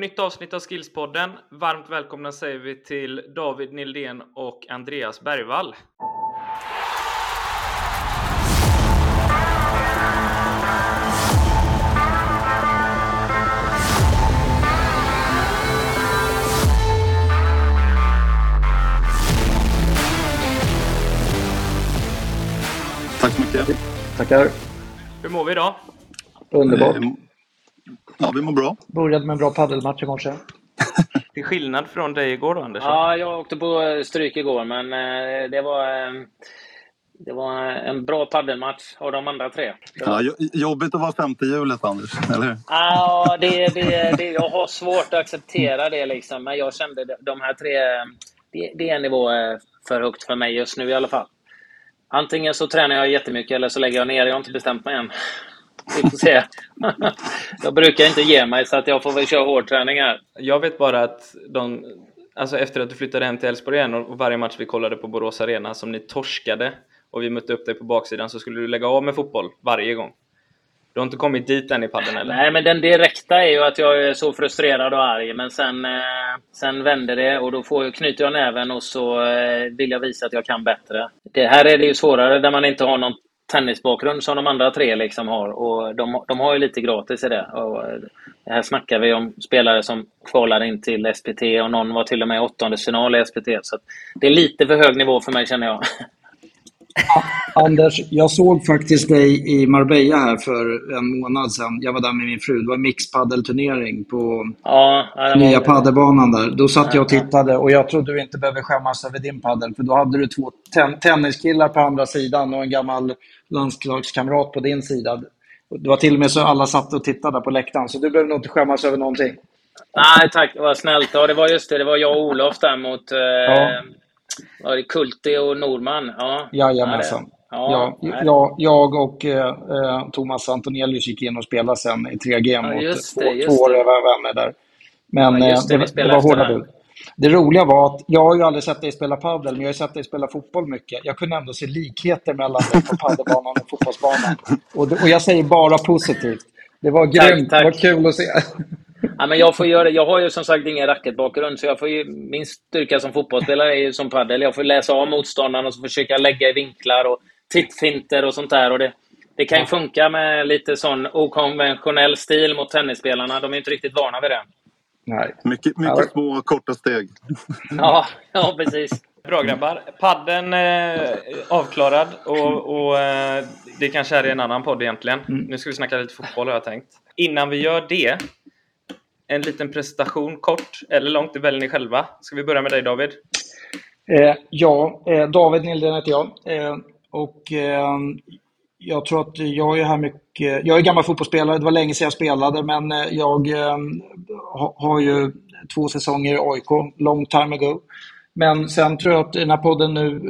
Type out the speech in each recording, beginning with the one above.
nytt avsnitt av Skillspodden. Varmt välkomna säger vi till David Nildén och Andreas Bergvall. Tack så mycket. Tackar. Hur mår vi idag? Underbart. Ja, vi mår bra. Började med en bra paddelmatch i morse. Till skillnad från dig igår då, Anders. Ja, jag åkte på stryk igår, men eh, det var, eh, det var en bra paddelmatch av de andra tre. Ja, jo- jobbigt att vara femte hjulet, Anders. Eller hur? Ja, det, det, det, jag har svårt att acceptera det, liksom. men jag kände de- de här tre... Det, det är en nivå eh, för högt för mig just nu i alla fall. Antingen så tränar jag jättemycket eller så lägger jag ner. Jag har inte bestämt mig än. Vi får se. jag brukar inte ge mig, så att jag får väl köra hårdträning här. Jag vet bara att de, alltså efter att du flyttade hem till Elfsborg igen och varje match vi kollade på Borås Arena som ni torskade och vi mötte upp dig på baksidan så skulle du lägga av med fotboll varje gång. Du har inte kommit dit än i padden eller? Nej, men den direkta är ju att jag är så frustrerad och arg. Men sen, eh, sen vänder det och då får, knyter jag näven och så eh, vill jag visa att jag kan bättre. Det här är det ju svårare där man inte har någon tennisbakgrund som de andra tre liksom har. Och de, de har ju lite gratis i det. Och eh, här snackar vi om spelare som kvalade in till SPT och någon var till och med i åttondelsfinal i SPT. Så att det är lite för hög nivå för mig känner jag. Anders, jag såg faktiskt dig i Marbella här för en månad sedan. Jag var där med min fru. Det var mixpaddelturnering på Ja, nya paddelbanan där. Då satt jag och tittade och jag trodde du inte behöver skämmas över din paddel. För då hade du två ten tenniskillar på andra sidan och en gammal landslagskamrat på din sida. Det var till och med så alla satt och tittade på läktaren. Så du behöver nog inte skämmas över någonting. Nej tack, vad snällt. Ja, det var just det. Det var jag och Olof där mot... Eh, Ja. Var det Kulti och Nordman? Ja. Jajamensan. Ja, Ja, jag, och eh, eh, Thomas Antonielius gick in och spelade sen i 3G Ja, mot två, det, två det. vänner där. Men Ja, det, eh, det, det, spelade var hårda det. bud. Det roliga var att jag har ju aldrig sett dig spela padel, men jag har sett dig spela fotboll mycket. Jag kunde ändå se likheter mellan dig på padelbanan och fotbollsbanan. Och, det- och jag säger bara positivt. Det var grymt. tack. Det var kul att se. Ja, men jag, får göra, det. jag har ju som sagt ingen racketbakgrund, så jag får ju, min styrka som fotbollsspelare är ju som padel. Jag får läsa av motståndaren och så försöka lägga i vinklar och tittfinter och sånt där. Och det, det kan ju funka med lite sån okonventionell stil mot tennisspelarna. De är inte riktigt vana vid det. Nej. Mycket, mycket Ja. små, korta steg. Ja, ja precis. Bra grabbar. Padden eh, avklarad och, och eh, det kanske är i en annan podd egentligen. Nu ska vi snacka lite fotboll har jag tänkt. Innan vi gör det, en liten presentation kort eller långt, det väljer ni själva. Ska vi börja med dig David? Eh, ja, eh, David Nildén heter jag. Eh, och eh, jag tror att jag är här mycket... Jag är gammal fotbollsspelare, det var länge sedan jag spelade, men eh, jag eh, har ju två säsonger i AIK, long time ago. Men sen tror jag att den här podden nu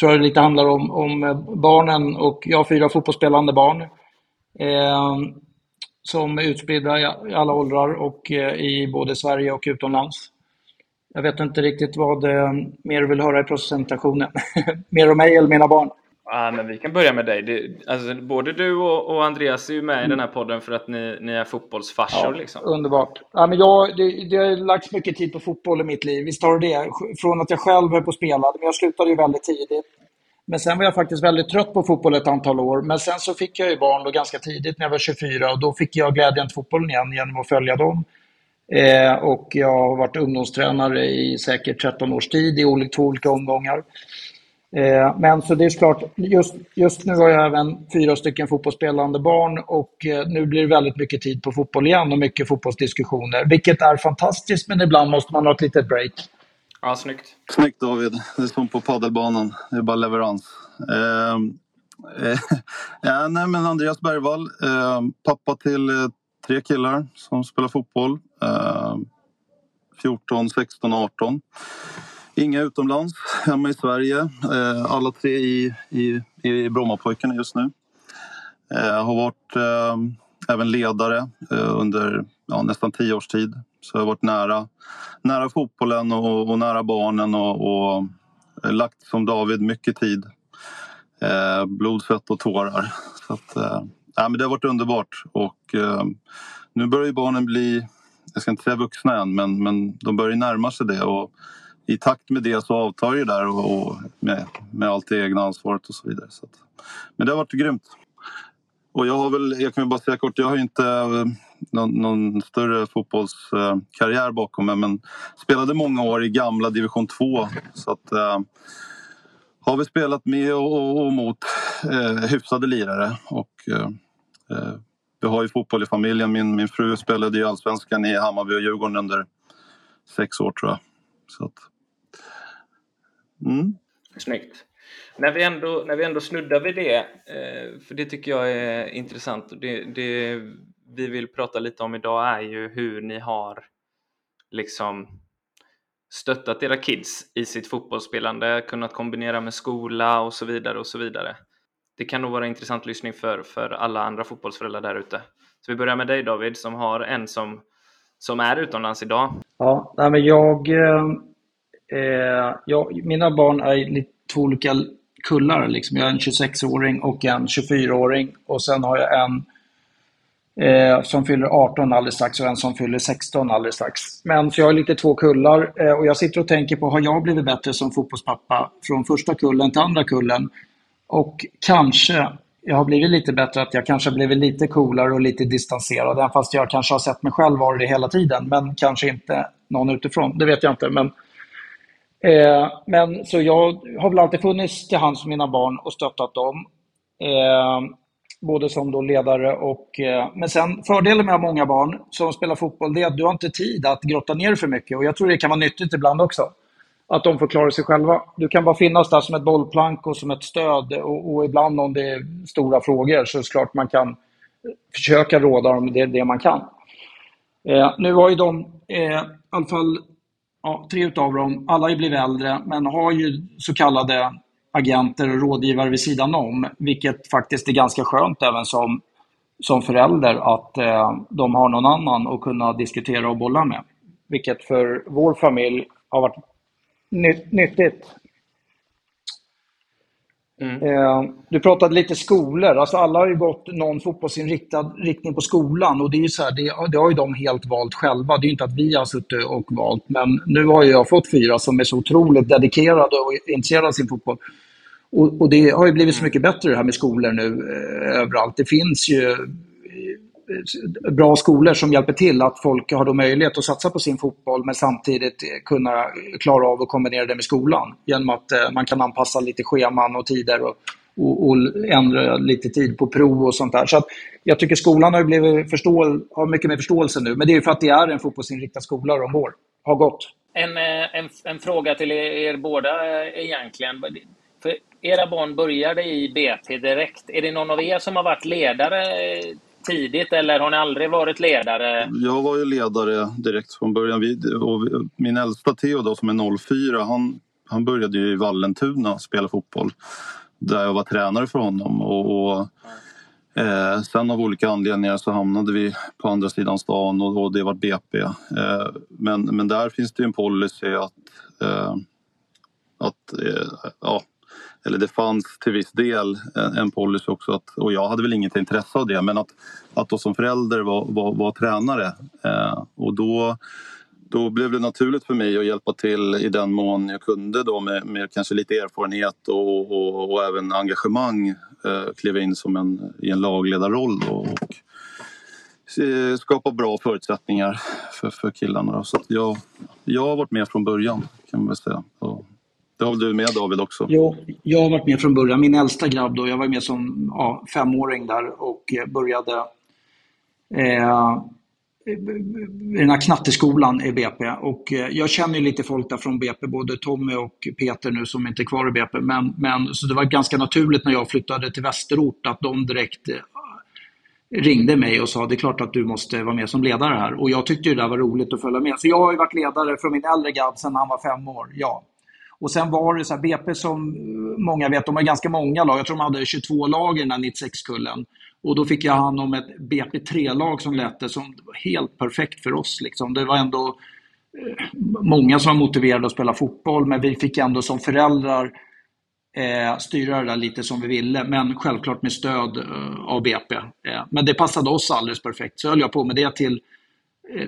tror jag det lite handlar om, om eh, barnen och jag har fyra fotbollsspelande barn. Eh, som är utspridda i alla åldrar och eh, i både Sverige och utomlands. Jag vet inte riktigt vad eh, mer du vill höra i presentationen. mer om mig eller mina barn? Ja, men vi kan börja med dig. Det, alltså, både du och, och Andreas är ju med i den här podden för att ni, ni är fotbollsfarsor. liksom. Underbart. Ja, men jag, det, det har lagts mycket tid på fotboll i mitt liv. Visst har det. Från att jag själv höll på att spela, men jag slutade ju väldigt tidigt. Men sen var jag faktiskt väldigt trött på fotboll ett antal år. Men sen så fick jag ju barn då ganska tidigt när jag var 24 och då fick jag glädjen till fotbollen igen genom att följa dem. Eh, och jag har varit ungdomstränare i säkert 13 års tid i olika, två olika omgångar. Eh, men så det är klart, just, just nu har jag även fyra stycken fotbollsspelande barn och eh, nu blir det väldigt mycket tid på fotboll igen och mycket fotbollsdiskussioner, vilket är fantastiskt men ibland måste man ha ett litet break. Ja, snyggt. Snyggt David. Det är som på paddelbanan. Det är bara leverans. Ehm, eh, eh, ja, nej, men Andreas Bergvall, eh, pappa till eh, tre killar som spelar fotboll. Eh, 14, 16 18. Inga utomlands, hemma i Sverige. Eh, alla tre i, i, i Brommapojkarna just nu. Eh, har varit eh, även ledare eh, under ja, nästan tio års tid. Så jag har varit nära, nära fotbollen och, och nära barnen och, och eh, lagt som David mycket tid. Eh, blod, svett och tårar. Så att, eh, ja, men det har varit underbart. Och, eh, nu börjar ju barnen bli jag ska inte säga vuxna än, men, men de börjar närma sig det. Och i takt med det så avtar ju där och, och med, med allt det egna ansvaret och så vidare. Så att, men det har varit grymt. Och jag har väl, jag kan bara säga kort, jag har inte eh, någon, någon större fotbollskarriär eh, bakom mig men spelade många år i gamla division 2. Så att, äh, har vi spelat med och, och, och mot äh, hyfsade lirare. Och, äh, vi har ju fotboll i familjen. Min, min fru spelade i Allsvenskan i Hammarby och Djurgården under sex år tror jag. Så att, mm. Snyggt. När vi, ändå, när vi ändå snuddar vid det, eh, för det tycker jag är intressant. Det, det vi vill prata lite om idag är ju hur ni har liksom stöttat era kids i sitt fotbollsspelande, kunnat kombinera med skola och så vidare och så vidare. Det kan nog vara intressant lyssning för, för alla andra fotbollsföräldrar där ute. Så vi börjar med dig David som har en som, som är utomlands idag. Ja, nej men jag, eh, eh, jag, mina barn är lite två olika kullar. Liksom. Jag har en 26-åring och en 24-åring och sen har jag en eh, som fyller 18 alldeles strax och en som fyller 16 alldeles strax. Men så jag har lite två kullar eh, och jag sitter och tänker på, har jag blivit bättre som fotbollspappa från första kullen till andra kullen? Och kanske jag har blivit lite bättre, att jag kanske har blivit lite coolare och lite distanserad, även fast jag kanske har sett mig själv vara det hela tiden, men kanske inte någon utifrån. Det vet jag inte. Men Eh, men så jag har väl alltid funnits till hands för mina barn och stöttat dem. Eh, både som då ledare och... Eh, men sen fördelen med att ha många barn som spelar fotboll det är att du har inte tid att grotta ner för mycket och jag tror det kan vara nyttigt ibland också. Att de får klara sig själva. Du kan bara finnas där som ett bollplank och som ett stöd och, och ibland om det är stora frågor så är det klart man kan försöka råda dem det, det man kan. Eh, nu har ju de eh, i alla fall ja, tre utav dem, alla har blivit äldre, men har ju så kallade agenter och rådgivare vid sidan om, vilket faktiskt är ganska skönt även som, som förälder att eh, de har någon annan att kunna diskutera och bolla med. Vilket för vår familj har varit nyttigt. Mm. Eh, du pratade lite skolor. Alltså alla har ju gått någon fotbollsinriktad riktning på skolan och det, är ju så här, det, det, har ju de helt valt själva. Det är ju inte att vi har suttit och valt. Men nu har jag fått fyra som är så otroligt dedikerade och intresserade av sin fotboll. Och, och det har ju blivit så mycket bättre det här med skolor nu eh, överallt. Det finns ju bra skolor som hjälper till att folk har då möjlighet att satsa på sin fotboll men samtidigt kunna klara av att kombinera det med skolan genom att eh, man kan anpassa lite scheman och tider och, och, och ändra lite tid på prov och sånt där. Så att jag tycker skolan har, blivit förståel, har mycket mer förståelse nu men det är för att det är en fotbollsinriktad skola de går, har gått. En, eh, en, en fråga till er, båda eh, egentligen. För era barn började i BP direkt. Är det någon av er som har varit ledare tidigt eller har ni aldrig varit ledare? Jag var ju ledare direkt från början. och min äldsta Theo då, som är 04, han, han började ju i Vallentuna spela fotboll där jag var tränare för honom. Och, och eh, sen av olika anledningar så hamnade vi på andra sidan stan och, och det var BP. Eh, men, men där finns det en policy att, eh, att eh, ja, eller det fanns till viss del en, policy också att, och jag hade väl inget intresse av det, men att, att då som förälder var, var, var tränare. Eh, och då, då blev det naturligt för mig att hjälpa till i den mån jag kunde då med, med kanske lite erfarenhet och, och, och även engagemang eh, kliva in som en, i en lagledarroll då, och eh, skapa bra förutsättningar för, för killarna. Då. Så jag, jag har varit med från början kan man väl säga. Och, det har du med David också? Jo, jag har varit med från början. Min äldsta grabb då, jag var med som ja, femåring där och eh, började eh, i den här knatteskolan i BP. Och eh, jag känner lite folk där från BP, både Tommy och Peter nu som inte är kvar i BP. Men, men, så det var ganska naturligt när jag flyttade till Västerort att de direkt eh, ringde mig och sa det är klart att du måste vara med som ledare här. Och jag tyckte det där var roligt att följa med. Så jag har ju varit ledare för min äldre grabb sedan han var fem år, ja. Och sen var det så här, BP som många vet, de har ganska många lag. Jag tror de hade 22 lag i den här 96-kullen. Och då fick jag hand om ett BP3-lag som lät som var helt perfekt för oss. Liksom. Det var ändå eh, många som var motiverade att spela fotboll, men vi fick ändå som föräldrar eh, styra det där lite som vi ville, men självklart med stöd eh, av BP. Eh, men det passade oss alldeles perfekt. Så höll jag på med det till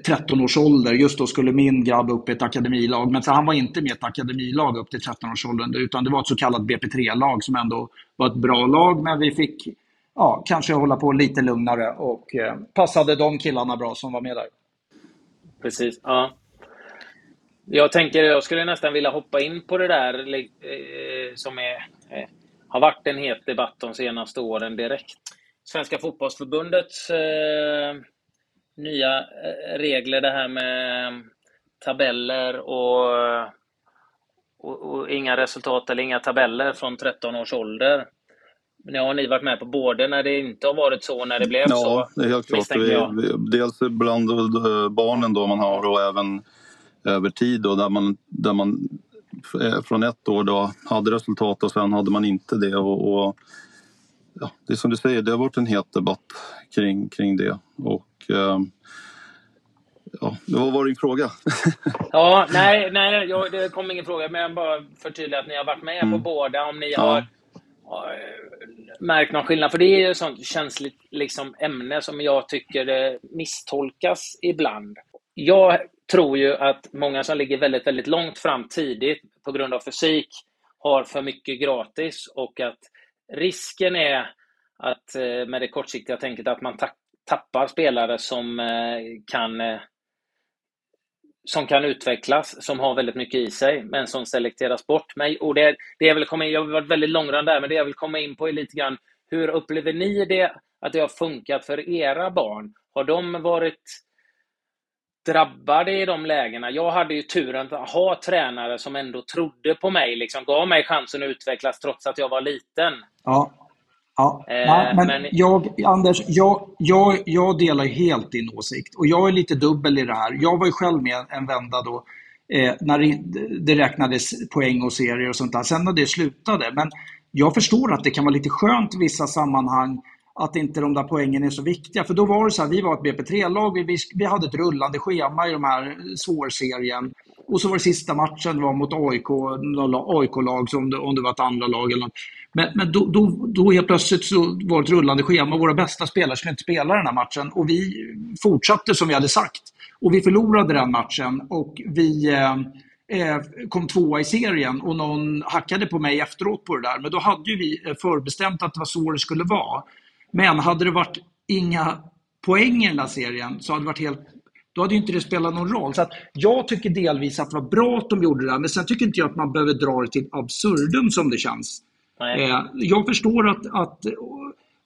13 års ålder. Just då skulle min grabb upp i ett akademilag. Men han var inte med i ett akademilag upp till 13 års ålder. Utan det var ett så kallat BP3-lag som ändå var ett bra lag. Men vi fick ja, kanske hålla på lite lugnare och eh, passade de killarna bra som var med där. Precis, ja. Jag tänker, jag skulle nästan vilja hoppa in på det där eh, som är, eh, har varit en het debatt de senaste åren direkt. Svenska fotbollsförbundets eh, nya eh, regler, det här med tabeller och, och, och, inga resultat eller inga tabeller från 13 års ålder. Nu har ni varit med på både när det inte har varit så när det blev ja, så. Ja, det är helt klart. Vi, dels bland barnen då man har och även över tid då, där man, där man eh, från ett år då hade resultat och sen hade man inte det. Och, och ja, det är som du säger, det har varit en het debatt kring, kring det. Och, eh, ja, vad var din fråga? ja, nej, nej jag, det kom ingen fråga, men jag bara förtydliga att ni har varit med mm. på båda. Om ni ja. har, har märkt någon skillnad? För det är ju ett sånt känsligt liksom, ämne som jag tycker det misstolkas ibland. Jag tror ju att många som ligger väldigt, väldigt långt fram tidigt på grund av fysik har för mycket gratis och att risken är att eh, med det kortsiktiga tänket att man tappar spelare som eh, kan eh, som kan utvecklas, som har väldigt mycket i sig, men som selekteras bort. Men, och det, det jag, vill komma in, jag har varit väldigt långrandig där, men det jag vill komma in på är lite grann, hur upplever ni det, att det har funkat för era barn? Har de varit drabbade i de lägena. Jag hade ju turen att ha tränare som ändå trodde på mig, liksom gav mig chansen att utvecklas trots att jag var liten. Ja. Ja, eh, men, men, jag, Anders, jag, jag, jag delar helt din åsikt och jag är lite dubbel i det här. Jag var ju själv med en vända då eh, när det, räknades poäng och serier och sånt där. Sen när det slutade. Men jag förstår att det kan vara lite skönt i vissa sammanhang att inte de där poängen är så viktiga. För då var det så här, vi var ett BP3-lag, vi, vi, vi, hade ett rullande schema i de här svårserien. Och så var det sista matchen var mot AIK, AIK-lag, om det, om det var ett andra lag eller något. Men, men då, då, då helt plötsligt så var det ett rullande schema. Våra bästa spelare skulle inte spela den här matchen. Och vi fortsatte som vi hade sagt. Och vi förlorade den matchen och vi eh, eh kom tvåa i serien och någon hackade på mig efteråt på det där. Men då hade ju vi eh, förbestämt att det var så det skulle vara. Men hade det varit inga poäng i den där serien så hade det varit helt då hade inte det spelat någon roll. Så jag tycker delvis att det var bra att de gjorde det men sen tycker inte jag att man behöver dra det till absurdum som det känns. Eh, jag förstår att, att,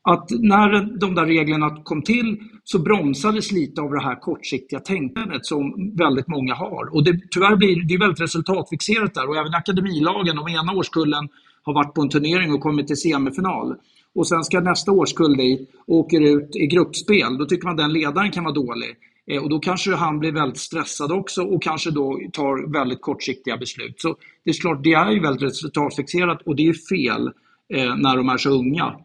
att när de där reglerna kom till så bromsades lite av det här kortsiktiga tänkandet som väldigt många har. Och det, tyvärr blir det väldigt resultatfixerat där och även akademilagen, de ena årskullen har varit på en turnering och kommit till semifinal och sen ska nästa årskull dit och åker ut i gruppspel, då tycker man den ledaren kan vara dålig. Eh, och då kanske han blir väldigt stressad också och kanske då tar väldigt kortsiktiga beslut. Så det är klart, det är ju väldigt resultatfixerat och det är fel eh, när de är så unga.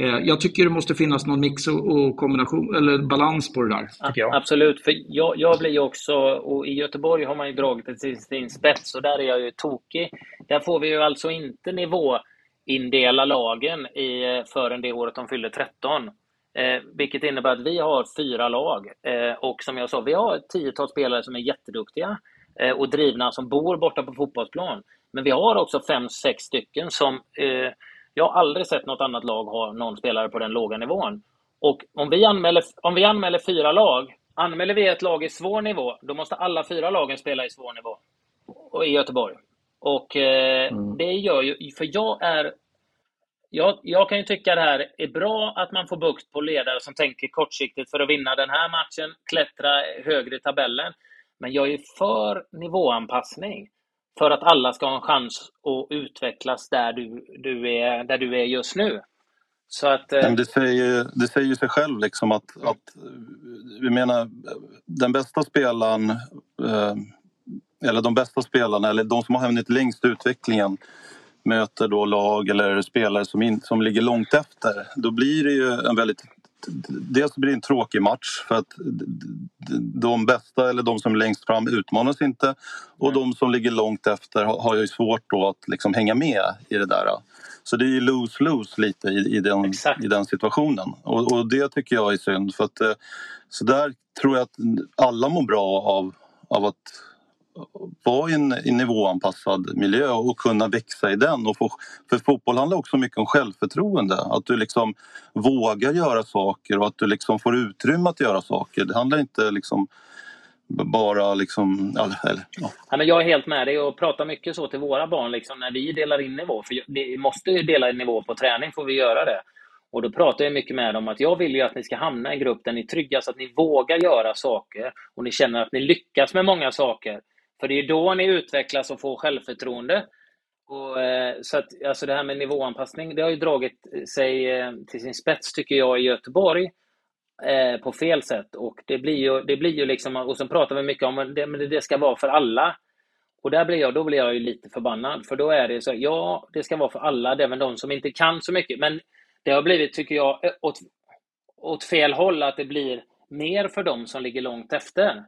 Eh, jag tycker det måste finnas någon mix och kombination, eller balans på det där. Absolut, för jag, jag blir ju också, och i Göteborg har man ju dragit det till sin spets och där är jag ju tokig. Där får vi ju alltså inte nivå indela lagen i, förrän det året de fyller 13. Eh, vilket innebär att vi har fyra lag. Eh, och som jag sa, vi har ett tiotal spelare som är jätteduktiga eh, och drivna som bor borta på fotbollsplan. Men vi har också fem, sex stycken som eh, jag har aldrig sett något annat lag ha någon spelare på den låga nivån. Och om vi anmäler, om vi anmäler fyra lag, anmäler vi ett lag i svår nivå, då måste alla fyra lagen spela i svår nivå. Och i Göteborg. Och eh, mm. det gör ju, för jag är jag, jag, kan ju tycka det här är bra att man får bukt på ledare som tänker kortsiktigt för att vinna den här matchen, klättra högre i tabellen. Men jag är för nivåanpassning. För att alla ska ha en chans att utvecklas där du, du, är, där du är just nu. Så att, eh... det, säger, det säger sig själv liksom att, att vi menar den bästa spelaren eh, eller de bästa spelarna, eller de som har hunnit längst i utvecklingen möter då lag eller spelare som, in, som ligger långt efter, då blir det ju en väldigt dels blir det en tråkig match för att de bästa eller de som är längst fram utmanas inte och de som ligger långt efter har ju svårt då att liksom hänga med i det där. Så det är ju lose-lose lite i, i, den, i den situationen och, och, det tycker jag är synd för att så där tror jag att alla mår bra av, av att vara i en, nivåanpassad miljö och kunna växa i den. Och få, för fotboll handlar också mycket om självförtroende. Att du liksom vågar göra saker och att du liksom får utrymme att göra saker. Det handlar inte liksom bara liksom... Eller, ja. Ja, men jag är helt med dig och pratar mycket så till våra barn liksom, när vi delar in nivå. För vi måste ju dela in nivå på träning, får vi göra det. Och då pratar jag mycket med dem att jag vill ju att ni ska hamna i en grupp där ni är trygga så att ni vågar göra saker och ni känner att ni lyckas med många saker. För det är då ni utvecklas och får självförtroende. Och, eh, så att, alltså det här med nivåanpassning, det har ju dragit sig eh, till sin spets, tycker jag, i Göteborg eh, på fel sätt. Och det blir ju, det blir ju liksom, och så pratar vi mycket om att det, det ska vara för alla. Och där blir jag, då blir jag ju lite förbannad, för då är det så, ja, det ska vara för alla, det är även de som inte kan så mycket. Men det har blivit, tycker jag, eh, åt, åt fel håll, att det blir mer för dem som ligger långt efter.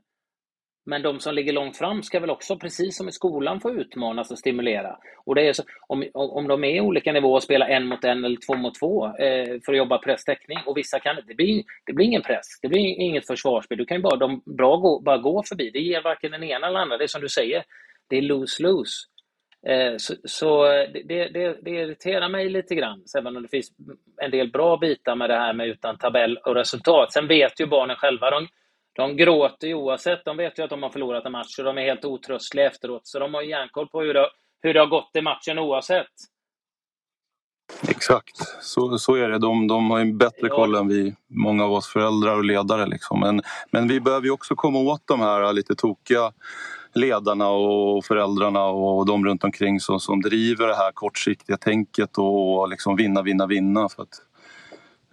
Men de som ligger långt fram ska väl också, precis som i skolan, få utmanas och stimulera. Och det är så, om, om de är i olika nivåer, och spelar en mot en eller två mot två eh, för att jobba presstäckning och vissa kan det blir, det blir ingen press, det blir inget försvarsspel. Du kan ju bara, de bra gå, bara gå förbi. Det ger varken den ena eller andra. Det är som du säger, det är lose-lose. Eh, så, så eh, det, det, det, irriterar mig lite grann, även om det finns en del bra bitar med det här med utan tabell och resultat. Sen vet ju barnen själva, de, de gråter ju oavsett. De vet ju att de har förlorat en match och de är helt otröstliga efteråt. Så de har järnkoll på hur det, hur det har gått i matchen oavsett. Exakt, så, så är det. De, de har ju bättre koll än vi, många av oss föräldrar och ledare. Liksom. Men, men vi behöver ju också komma åt de här lite tokiga ledarna och föräldrarna och de runt omkring som, som driver det här kortsiktiga tänket och liksom vinna, vinna, vinna. För att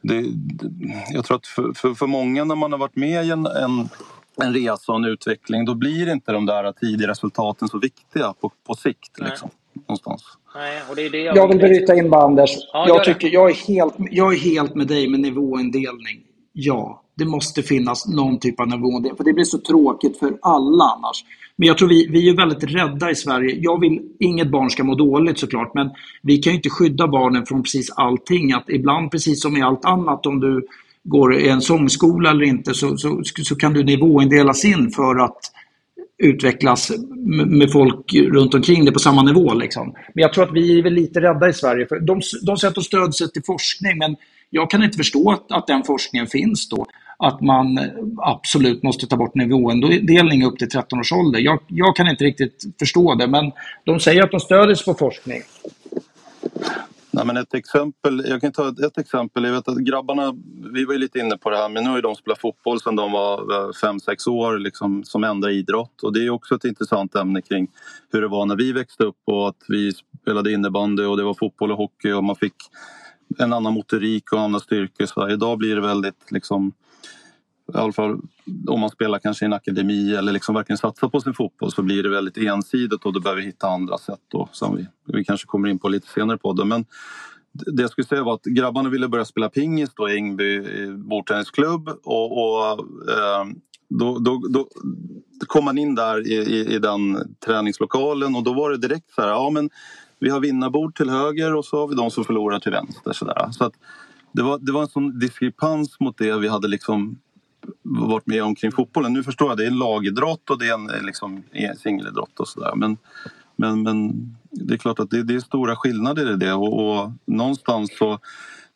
det, jag tror att för, för, för, många när man har varit med i en, en, en resa och en utveckling då blir inte de där tidiga resultaten så viktiga på, på sikt. Liksom, någonstans. Nej, och det är det jag, jag vill bryta in bara Anders. Ja, jag, tycker, jag, är helt, jag är helt med dig med nivåindelning. Ja, det måste finnas någon typ av nivåindelning. För det blir så tråkigt för alla annars. Men jag tror vi, vi är väldigt rädda i Sverige. Jag vill, inget barn ska må dåligt såklart, men vi kan ju inte skydda barnen från precis allting. Att ibland, precis som i allt annat, om du går i en sångskola eller inte, så, så, så kan du nivåindelas in för att utvecklas med folk runt omkring dig på samma nivå. Liksom. Men jag tror att vi är väl lite rädda i Sverige. För de, de sätter stöd sig till forskning, men jag kan inte förstå att, att den forskningen finns då att man absolut måste ta bort nivåindelning upp till 13 års ålder. Jag, jag kan inte riktigt förstå det, men de säger att de stöder sig på forskning. Nej, men ett exempel, jag kan ta ett, ett, exempel. Jag vet att grabbarna, vi var ju lite inne på det här, men nu har de spelat fotboll sedan de var eh, 5-6 år liksom, som enda idrott. Och det är också ett intressant ämne kring hur det var när vi växte upp och att vi spelade innebandy och det var fotboll och hockey och man fick en annan motorik och andra styrkor. Så idag blir det väldigt liksom, i alla fall om man spelar kanske i en akademi eller liksom verkligen satsar på sin fotboll så blir det väldigt ensidigt och då behöver vi hitta andra sätt då, som vi, vi kanske kommer in på lite senare på det. Men det jag skulle säga var att grabbarna ville börja spela pingis då i Ängby bordtennisklubb och, och eh, då, då, då, kom man in där i, i, i, den träningslokalen och då var det direkt så här, ja men vi har vinnarbord till höger och så har vi de som förlorar till vänster. Så, där. så att det, var, det var en sån diskrepans mot det vi hade liksom varit med om kring fotbollen. Nu förstår jag, det är en lagidrott och det är en eh, liksom, singelidrott och sådär. Men, men, men det är klart att det, det är stora skillnader i det och, och någonstans så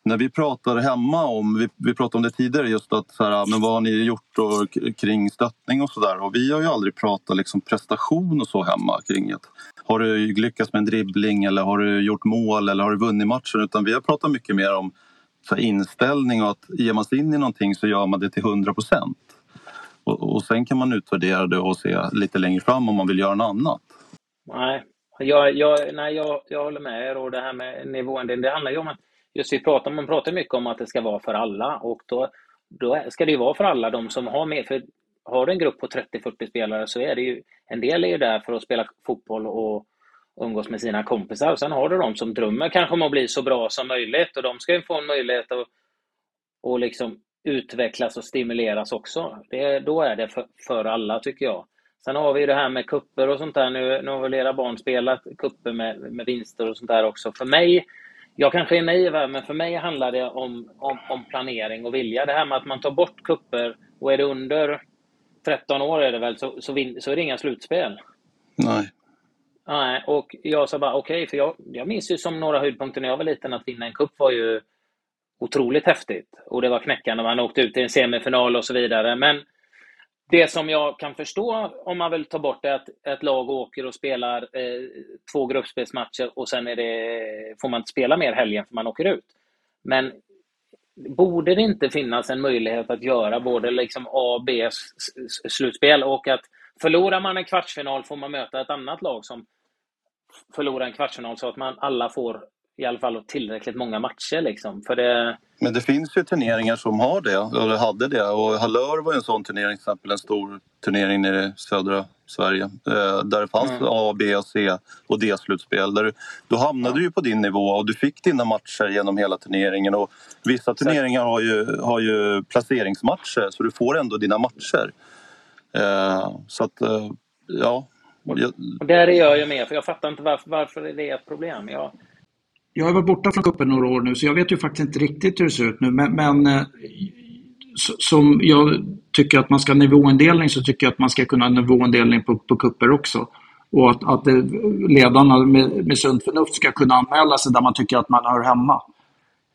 när vi pratar hemma om, vi, vi pratade om det tidigare just att så här, men vad har ni gjort och, kring stöttning och sådär och vi har ju aldrig pratat liksom prestation och så hemma kring att har du lyckats med en dribbling eller har du gjort mål eller har du vunnit matchen utan vi har pratat mycket mer om så inställning och att ger man sig in i någonting så gör man det till 100 procent. Och, och sen kan man utvärdera det och se lite längre fram om man vill göra något annat. Nej, jag, jag, nej, jag, jag håller med er och det här med nivån, det, det handlar ju om att just vi pratar, man pratar mycket om att det ska vara för alla och då, då ska det ju vara för alla de som har med, för har du en grupp på 30-40 spelare så är det ju, en del är ju där för att spela fotboll och umgås med sina kompisar. Sen har du de som drömmer kanske om att bli så bra som möjligt och de ska ju få en möjlighet att och liksom utvecklas och stimuleras också. Det, då är det för, för alla, tycker jag. Sen har vi det här med kupper och sånt där. Nu, nu har väl era barn spelat kupper med, med vinster och sånt där också. För mig, jag kanske är naiv här, men för mig handlar det om, om, om planering och vilja. Det här med att man tar bort kupper och är det under 13 år är det väl, så, så, vin, så är det inga slutspel. Nej. Nej, och jag sa bara okej, okay, för jag, jag minns ju som några höjdpunkter när jag var liten att vinna en cup var ju otroligt häftigt. Och det var knäckande, man åkte ut i en semifinal och så vidare. Men det som jag kan förstå om man vill ta bort det är att ett lag åker och spelar eh, två gruppspelsmatcher och sen är det, får man inte spela mer helgen för man åker ut. Men borde det inte finnas en möjlighet att göra både liksom A och B slutspel och att förlorar man en kvartsfinal får man möta ett annat lag som förlorar en kvartsfinal så att man alla får i alla fall tillräckligt många matcher. Liksom. För det... Men det finns ju turneringar som har det, eller hade det. Och Hallör var en sån turnering, till exempel en stor turnering nere i södra Sverige. Eh, där det fanns mm. A, B, C och D-slutspel. Där, då hamnade du ju på din nivå och du fick dina matcher genom hela turneringen. Och vissa turneringar har ju, har ju placeringsmatcher så du får ändå dina matcher. Eh, så att, eh, ja. Och där är jag ju med, för jag fattar inte varför, varför det är ett problem. Jag, jag har varit borta från cupen några år nu så jag vet ju faktiskt inte riktigt hur det ser ut nu. Men, men eh, som jag tycker att man ska ha nivåindelning så tycker jag att man ska kunna ha nivåindelning på, på kupper också. Och att, att ledarna med, med sunt förnuft ska kunna anmäla sig där man tycker att man hör hemma.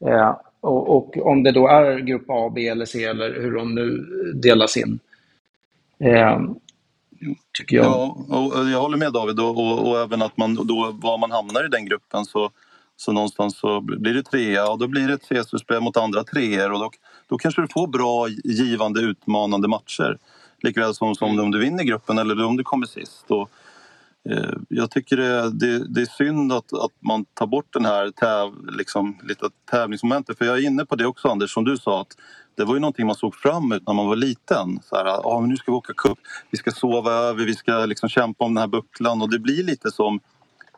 Eh, och, och, om det då är grupp A, B eller C eller hur de nu delas in. Eh, tycker jag. Ja, och jag håller med David och, och, och, även att man då, var man hamnar i den gruppen så så någonstans så blir det trea och då blir det ett C-slutspel mot andra treor och då, då kanske du får bra, givande, utmanande matcher. Likväl som, som om du vinner gruppen eller om du kommer sist. Och, Eh, jag tycker det, det, det, är synd att, att man tar bort den här täv, liksom, lite tävlingsmomentet. För jag är inne på det också Anders, som du sa att det var ju någonting man såg fram emot när man var liten. Så här, ah, nu ska vi åka cup, vi ska sova över, vi ska liksom kämpa om den här bucklan och det blir lite som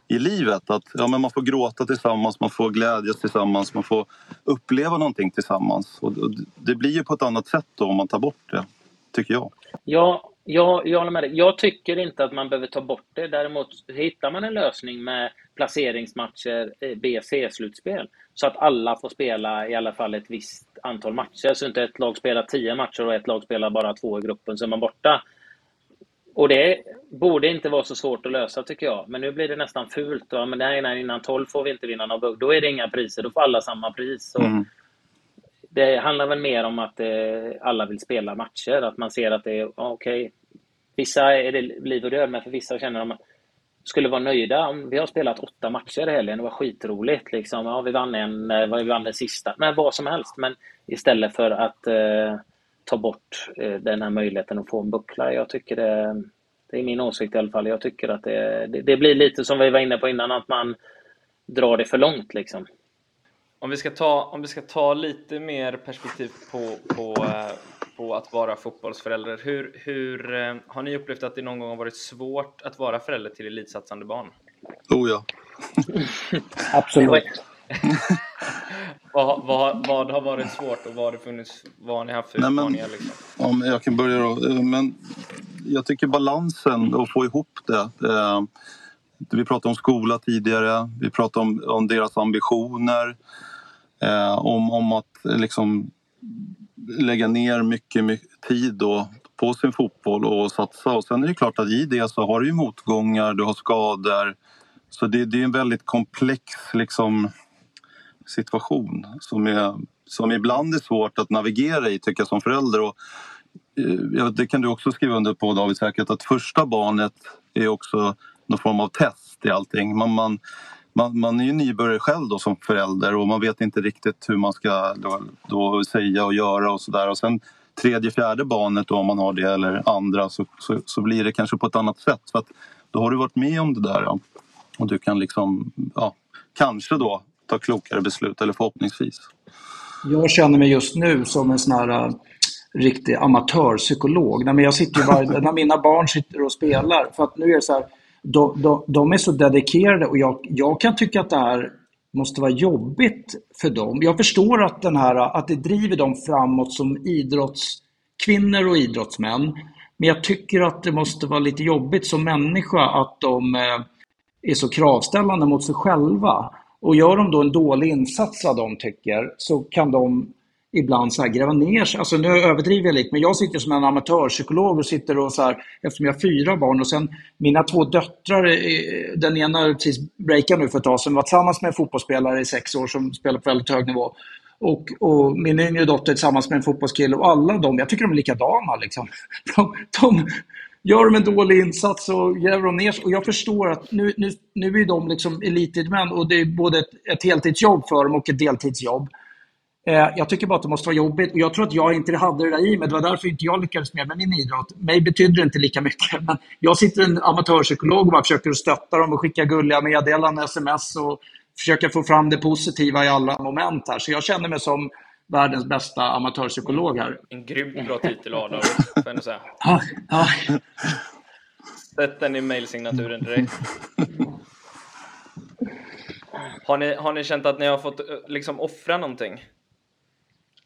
i livet. Att ja, men man får gråta tillsammans, man får glädjas tillsammans, man får uppleva någonting tillsammans. Och det blir ju på ett annat sätt då om man tar bort det, tycker jag. Ja, jag, jag håller med dig. Jag tycker inte att man behöver ta bort det. Däremot hittar man en lösning med placeringsmatcher, B-C-slutspel, så att alla får spela i alla fall ett visst antal matcher. Så inte ett lag spelar tio matcher och ett lag spelar bara två i gruppen, så är man borta. Och det borde inte vara så svårt att lösa tycker jag. Men nu blir det nästan fult. Va? Men nej, nej, innan 12 får vi inte vinna någon bugg. Då är det inga priser. Då får alla samma pris. Mm. Det handlar väl mer om att eh, alla vill spela matcher. Att man ser att det är okej. Okay. Vissa är det liv och död, men för vissa känner de skulle vara nöjda om vi har spelat åtta matcher i helgen. Det var skitroligt. Liksom. Ja, vi vann en, eh, vi vann den sista. Men vad som helst. Men istället för att eh, ta bort eh, den här möjligheten att få en buckla. Jag tycker det, det är min åsikt i alla fall. Jag tycker att det, det, det, blir lite som vi var inne på innan, att man drar det för långt liksom. Om vi ska ta, om vi ska ta lite mer perspektiv på, på, eh, på att vara fotbollsförälder. Hur, hur eh, har ni upplevt att det någon gång har varit svårt att vara förälder till elitsatsande barn? Oh ja. Absolut. vad, vad, vad har varit svårt och vad har det funnits, vad har ni haft för utmaningar? Liksom? Ja, jag kan börja då. Men jag tycker balansen, att få ihop det. Eh, vi pratade om skola tidigare, vi pratade om, om deras ambitioner. Eh, om, om att liksom lägga ner mycket, mycket tid då på sin fotboll och satsa. Och sen är det klart att i det så har du motgångar, du har skador. Så det, det är en väldigt komplex liksom, situation som, är, som ibland är svårt att navigera i tycker jag som förälder. Och, eh, det kan du också skriva under på David säkert att första barnet är också någon form av test i allting. Man, man, man, man är ju nybörjare själv då som förälder och man vet inte riktigt hur man ska då, då säga och göra och sådär. Och sen tredje, fjärde barnet då, om man har det eller andra så, så, så, blir det kanske på ett annat sätt. För att då har du varit med om det där ja. och du kan liksom, ja, kanske då ta klokare beslut, eller förhoppningsvis. Jag känner mig just nu som en sån här uh, riktig amatörpsykolog. Nej, men jag sitter varje, när mina barn sitter och spelar, för att nu är det så här, de, de, de är så dedikerade och jag, jag kan tycka att det här måste vara jobbigt för dem. Jag förstår att, den här, att det driver dem framåt som idrottskvinnor och idrottsmän. Men jag tycker att det måste vara lite jobbigt som människa att de eh, är så kravställande mot sig själva. Och gör de då en dålig insats vad de tycker så kan de ibland så här gräva ner sig. Alltså nu överdriver jag lite, men jag sitter som en amatörpsykolog och sitter och så här, eftersom jag har fyra barn och sen mina två döttrar, eh, den ena precis breakade nu för ett tag sedan, var tillsammans med en fotbollsspelare i sex år som spelar på väldigt hög nivå. Och, och, min yngre dotter tillsammans med en fotbollskille och alla de, jag tycker de är likadana. Liksom. De, de, gör de en dålig insats så gräver de ner sig. Och jag förstår att nu, nu, nu är de liksom elitidmän och det är både ett, ett heltidsjobb för dem och ett deltidsjobb. Eh, jag tycker bara att det måste vara jobbigt och jag tror att jag inte hade det där i mig. Det var därför inte jag lyckades med, med min idrott. Mig betydde det inte lika mycket. Men jag sitter en amatörpsykolog och bara försöker stötta dem och skicka gulliga meddelanden, sms och försöka få fram det positiva i alla moment här. Så jag känner mig som världens bästa amatörpsykolog här. En grymt bra titel Adam, får jag säga. Ja, ja. Sätt den i mejlsignaturen direkt. Har ni, har ni känt att ni har fått liksom offra någonting?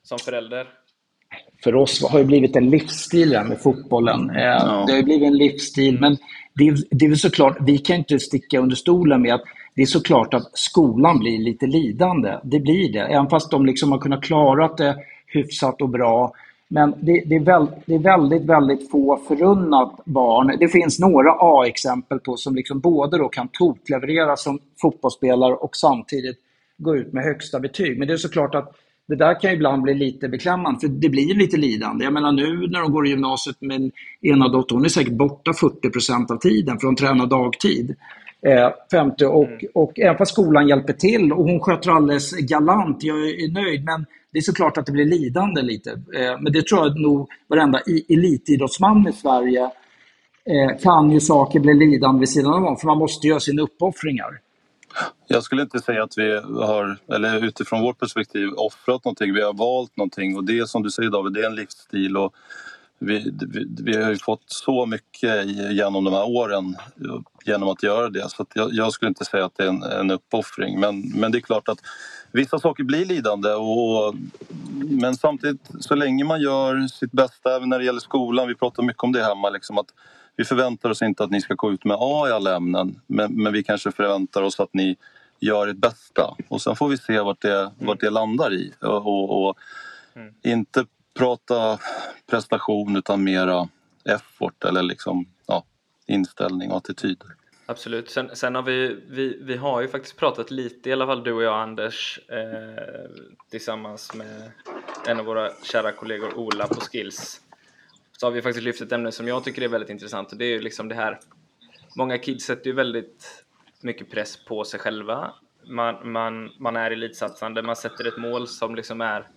Som förälder? För oss har det blivit en livsstil med fotbollen. Eh, ja. Det har blivit en livsstil, men det är, det är väl såklart, vi kan inte sticka under stolen med att det är såklart att skolan blir lite lidande. Det blir det, även fast de liksom har kunnat klara det hyfsat och bra. Men det, det, är väl, det, är väldigt, väldigt få förunnat barn. Det finns några A-exempel på som liksom både då kan tokleverera som fotbollsspelare och samtidigt gå ut med högsta betyg. Men det är såklart att det där kan ibland bli lite beklämmande, för det blir lite lidande. Jag menar nu när de går i gymnasiet med ena dottern, hon är säkert borta 40% av tiden för hon tränar dagtid. Eh, 50, och, mm. och även fast skolan hjälper till och hon sköter alldeles galant, jag är nöjd, men det är såklart att det blir lidande lite. Eh, men det tror jag nog varenda elitidrottsman i Sverige eh, kan ju saker bli lidande vid sidan om, för man måste göra sina uppoffringar. Jag skulle inte säga att vi har, eller utifrån vårt perspektiv, offrat någonting. Vi har valt någonting och det som du säger David, det är en livsstil och vi, vi, vi har ju fått så mycket genom de här åren genom att göra det. Så jag, jag, skulle inte säga att det är en, en uppoffring. Men, men det är klart att vissa saker blir lidande. Och, men samtidigt, så länge man gör sitt bästa, även när det gäller skolan, vi pratar mycket om det hemma, liksom att vi förväntar oss inte att ni ska gå ut med A i alla ämnen men, men vi kanske förväntar oss att ni gör ert bästa och sen får vi se vart det, mm. vart det landar i. Och, och, och mm. inte prata prestation utan mera effort eller liksom, ja, inställning och attityd. Absolut. Sen, sen, har vi, vi, vi har ju faktiskt pratat lite, i alla fall du och jag Anders, eh, tillsammans med en av våra kära kollegor Ola på Skills så har vi faktiskt lyft ett ämne som jag tycker är väldigt intressant och det är ju liksom det här Många kids sätter ju väldigt mycket press på sig själva. Man, man, man är elitsatsande, man sätter ett mål som liksom är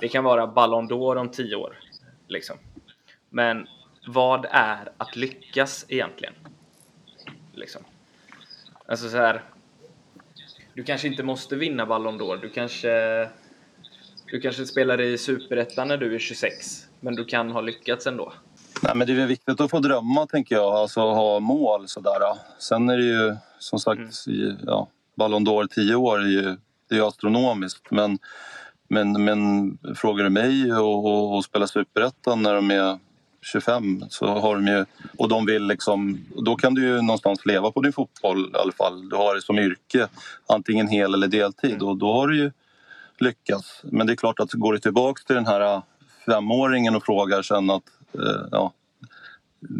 Det kan vara Ballon d'Or om tio år. Liksom. Men vad är att lyckas egentligen? Liksom. Alltså så här. Du kanske inte måste vinna Ballon d'Or. Du kanske Du kanske spelar i Superettan när du är 26 men du kan ha lyckats ändå. Nej, men det är viktigt att få drömma, tänker jag. Alltså ha mål sådär. Sen är det ju som sagt, mm. ja, Ballon d'Or 10 år är ju det är astronomiskt. Men, men, men frågar du mig och, och, och spela Superettan när de är 25 så har de ju, och de vill liksom, då kan du ju någonstans leva på din fotboll i alla fall. Du har det som yrke, antingen hel eller deltid mm. och då har du ju lyckats. Men det är klart att går du tillbaks till den här femåringen och frågar sen att eh, ja,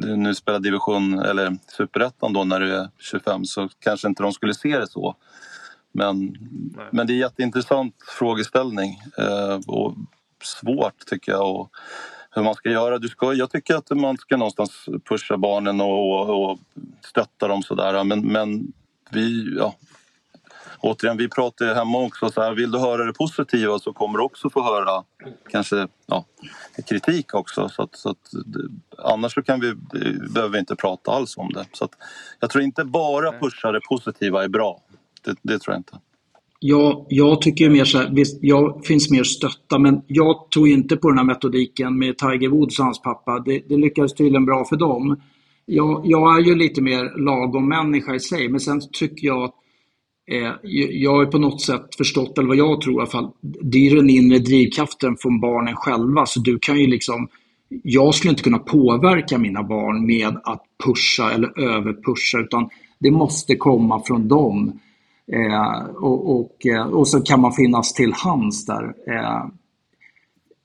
nu spelar division eller superettan då när du är 25 så kanske inte de skulle se det så. Men, men det är en jätteintressant frågeställning eh, och svårt tycker jag. Och hur man ska göra. Du ska, jag tycker att man ska någonstans pusha barnen och, och, och stötta dem sådär men, men vi, ja, återigen, vi pratar ju hemma också så här, vill du höra det positiva så kommer du också få höra kanske ja, kritik också. Så att, så att, annars så kan vi, behöver vi inte prata alls om det. Så att, jag tror inte bara pusha det positiva är bra. Det, det tror jag inte. Ja, jag tycker mer så här, visst, jag finns mer stötta men jag tror inte på den här metodiken med Tiger Woods och hans pappa. Det, det lyckades tydligen bra för dem. Jag, jag är ju lite mer lagom människa i sig men sen tycker jag att Eh, jag har på något sätt förstått, eller vad jag tror i alla fall, det är den inre drivkraften från barnen själva. Så du kan ju liksom, jag skulle inte kunna påverka mina barn med att pusha eller överpusha, utan det måste komma från dem. Eh, och, och, eh, och, så kan man finnas till hands där. Eh,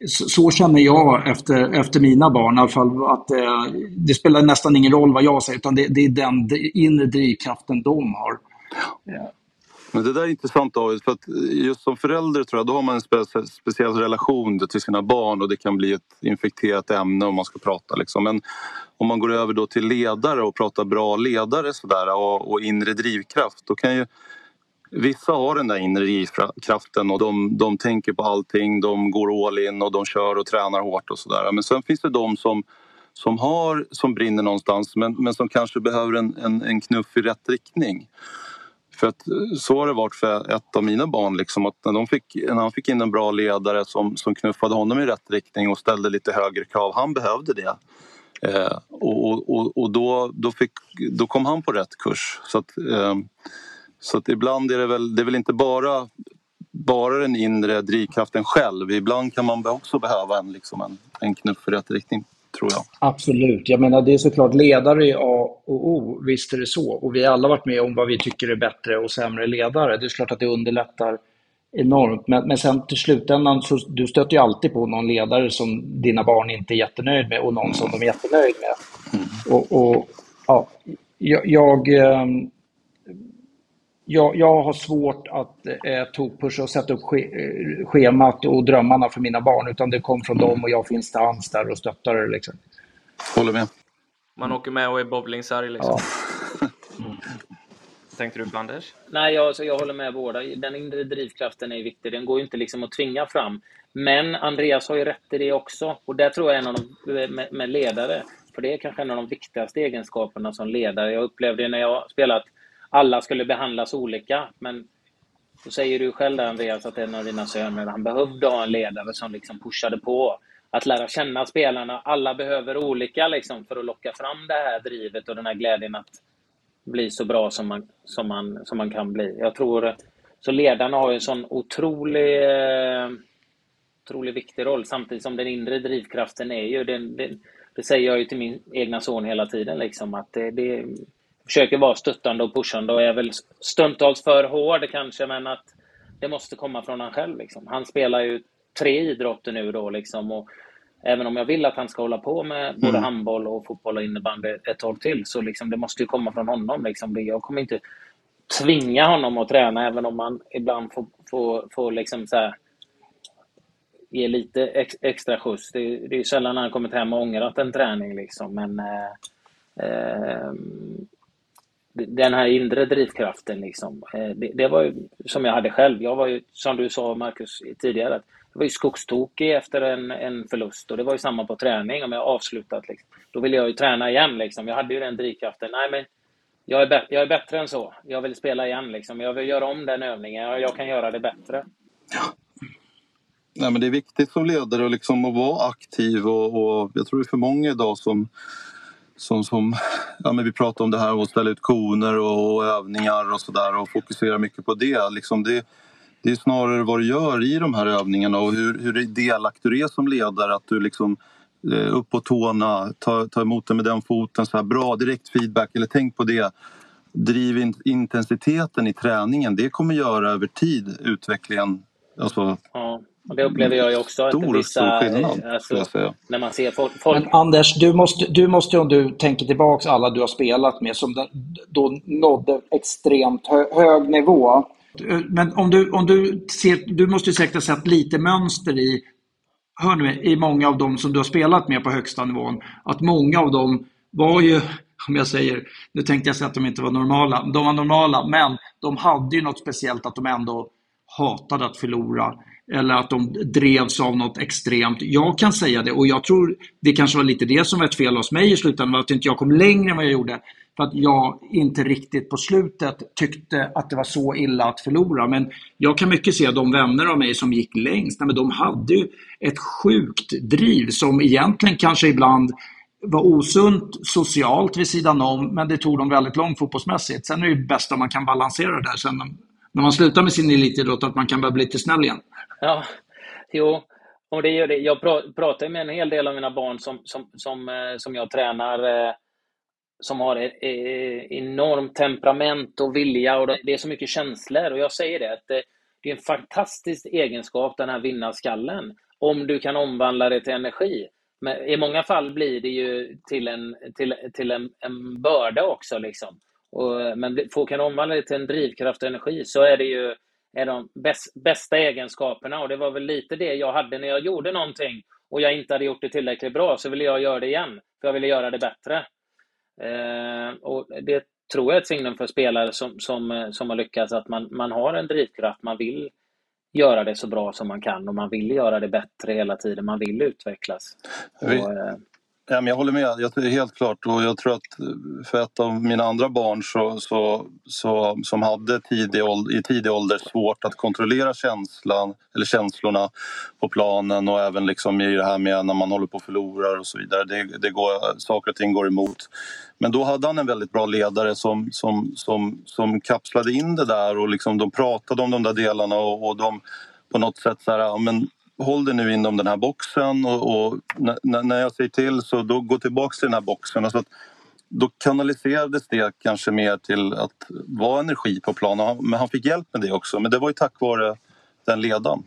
så, så, känner jag efter, efter mina barn, i alla fall att eh, det spelar nästan ingen roll vad jag säger, utan det, det är den inre drivkraften de har. Eh, men det där är intressant David, för att just som förälder tror jag då har man en spe speciell relation till sina barn och det kan bli ett infekterat ämne om man ska prata. Liksom. Men om man går över då till ledare och pratar bra ledare sådär, och, och inre drivkraft då kan ju Vissa har den där inre drivkraften och de, de tänker på allting, de går all in och de kör och tränar hårt och sådär. Men sen finns det de som, som, har, som brinner någonstans men, men som kanske behöver en, en, en knuff i rätt riktning. För att eh, så har det varit för ett av mina barn. Liksom, att när, de fick, när han fick in en bra ledare som, som knuffade honom i rätt riktning och ställde lite högre krav, han behövde det. Eh, och och, och då, då, fick, då kom han på rätt kurs. Så att, eh, så att ibland är det väl, det är väl inte bara, bara den inre drivkraften själv. Ibland kan man också behöva en, liksom en, en knuff i rätt riktning tror jag. Absolut. Jag menar, det är såklart ledare är A och O, visst är det så. Och vi har alla varit med om vad vi tycker är bättre och sämre ledare. Det är klart att det underlättar enormt. Men, men sen till slutändan, så, du stöter ju alltid på någon ledare som dina barn inte är jättenöjd med och någon som de är jättenöjd med. Mm. Och, och, ja, jag, jag ehm, jag, jag har svårt att eh, tokpusha och sätta upp ske, eh, schemat och drömmarna för mina barn. Utan det kom från dem och jag finns till hands där och stöttar det. Liksom. Håller med. Man åker med och är bowlingsarg liksom. Ja. Mm. Tänkte du på Anders? Nej, jag, alltså, jag håller med båda. Den inre drivkraften är viktig. Den går ju inte liksom att tvinga fram. Men Andreas har ju rätt i det också. Och där tror jag en av de, med, med ledare, för det är kanske en av de viktigaste egenskaperna som ledare. Jag upplevde när jag spelat alla skulle behandlas olika. Men då säger du själv där Andreas att en av dina söner, han behövde ha en ledare som liksom pushade på. Att lära känna spelarna. Alla behöver olika liksom för att locka fram det här drivet och den här glädjen att bli så bra som man, som man, som man kan bli. Jag tror så ledarna har en sån otrolig, eh, otrolig viktig roll samtidigt som den inre drivkraften är ju, den, den, det säger jag ju till min egna son hela tiden, liksom, att det, det, försöker vara stöttande och pushande och är väl stundtals för hård kanske, men att det måste komma från han själv. Liksom. Han spelar ju tre idrotter nu då liksom och även om jag vill att han ska hålla på med både mm. handboll och fotboll och innebandy ett tag till så liksom, det måste ju komma från honom. Liksom. Jag kommer inte tvinga honom att träna även om man ibland får, får, får liksom så här, ge lite ex, extra skjuts. Det, det är sällan han kommit hem och ångrat en träning liksom. Men eh, eh, den här inre drivkraften liksom. Eh, det, det, var ju som jag hade själv. Jag var ju, som du sa Marcus tidigare, att jag var ju skogstokig efter en, en förlust och det var ju samma på träning om jag avslutat. Liksom. Då ville jag ju träna igen liksom. Jag hade ju den drivkraften. Nej men jag är, jag är bättre än så. Jag vill spela igen liksom. Jag vill göra om den övningen. Jag, jag kan göra det bättre. Ja. Nej, men det är viktigt som ledare liksom att vara aktiv och, och jag tror det är för många idag som som, som ja, men vi pratar om det här att ställa ut koner och övningar och sådär och fokusera mycket på det. Liksom det. Det är snarare vad du gör i de här övningarna och hur, hur delaktig du är som ledare. Att du liksom eh, upp på tårna, ta, ta emot det med den foten, så här, bra direkt feedback eller tänk på det. Driv in, intensiteten i träningen, det kommer göra över tid utvecklingen. Alltså, ja. Och det upplever jag ju också. Stor, vissa, stor skillnad, alltså, jag säga. När man ser folk... folk... Men Anders, du måste, du måste om du tänker tillbaka alla du har spelat med som då nådde extremt hö, hög nivå. Men om du, om du ser, du måste säkert ha sett lite mönster i, hör nu, i många av dem som du har spelat med på högsta nivån. Att många av dem var ju, om jag säger, nu tänkte jag säga att de inte var normala, de var normala, men de hade ju något speciellt att de ändå hatade att förlora eller att de drevs av något extremt. Jag kan säga det och jag tror det kanske var lite det som var ett fel hos mig i slutändan, att inte jag kom längre än vad jag gjorde. För att jag inte riktigt på slutet tyckte att det var så illa att förlora. Men jag kan mycket se de vänner av mig som gick längst, men de hade ju ett sjukt driv som egentligen kanske ibland var osunt socialt vid sidan om, men det tog dem väldigt långt fotbollsmässigt. Sen är det bäst om man kan balansera det där. Sen när man slutar med sin elitidrott att man kan börja bli lite snäll igen. Ja, jo. Och det gör det. Jag pratar med en hel del av mina barn som, som, som, eh, som jag tränar eh, som har ett enormt temperament och vilja och det är så mycket känslor. Och jag säger det, att det är en fantastisk egenskap, den här vinnarskallen, om du kan omvandla det till energi. Men i många fall blir det ju till en, till, till en, en börda också. Liksom. Och, men får kan omvandla det till en drivkraft och energi så är det ju är de bäst, bästa egenskaperna. Och det var väl lite det jag hade när jag gjorde någonting och jag inte hade gjort det tillräckligt bra, så ville jag göra det igen. För jag ville göra det bättre. Eh, och det tror jag är ett signum för spelare som, som, som har lyckats, att man, man har en drivkraft, man vill göra det så bra som man kan och man vill göra det bättre hela tiden, man vill utvecklas. Och, eh, Ja, men jag håller med, jag, är helt klart. Och jag tror att för ett av mina andra barn så, så, så, som hade tidig ålder, i tidig ålder svårt att kontrollera känslan, eller känslorna på planen och även liksom i det här med när man håller på och förlorar och så vidare. Det, det går, saker och ting går emot. Men då hade han en väldigt bra ledare som, som, som, som kapslade in det där och liksom de pratade om de där delarna och, och de på något sätt så här, ja, men håll dig nu inom den här boxen och, och när, när jag säger till så då gå tillbaks till den här boxen. Alltså att, då kanaliserades det kanske mer till att vara energi på planen. Men han fick hjälp med det också. Men det var ju tack vare den ledaren,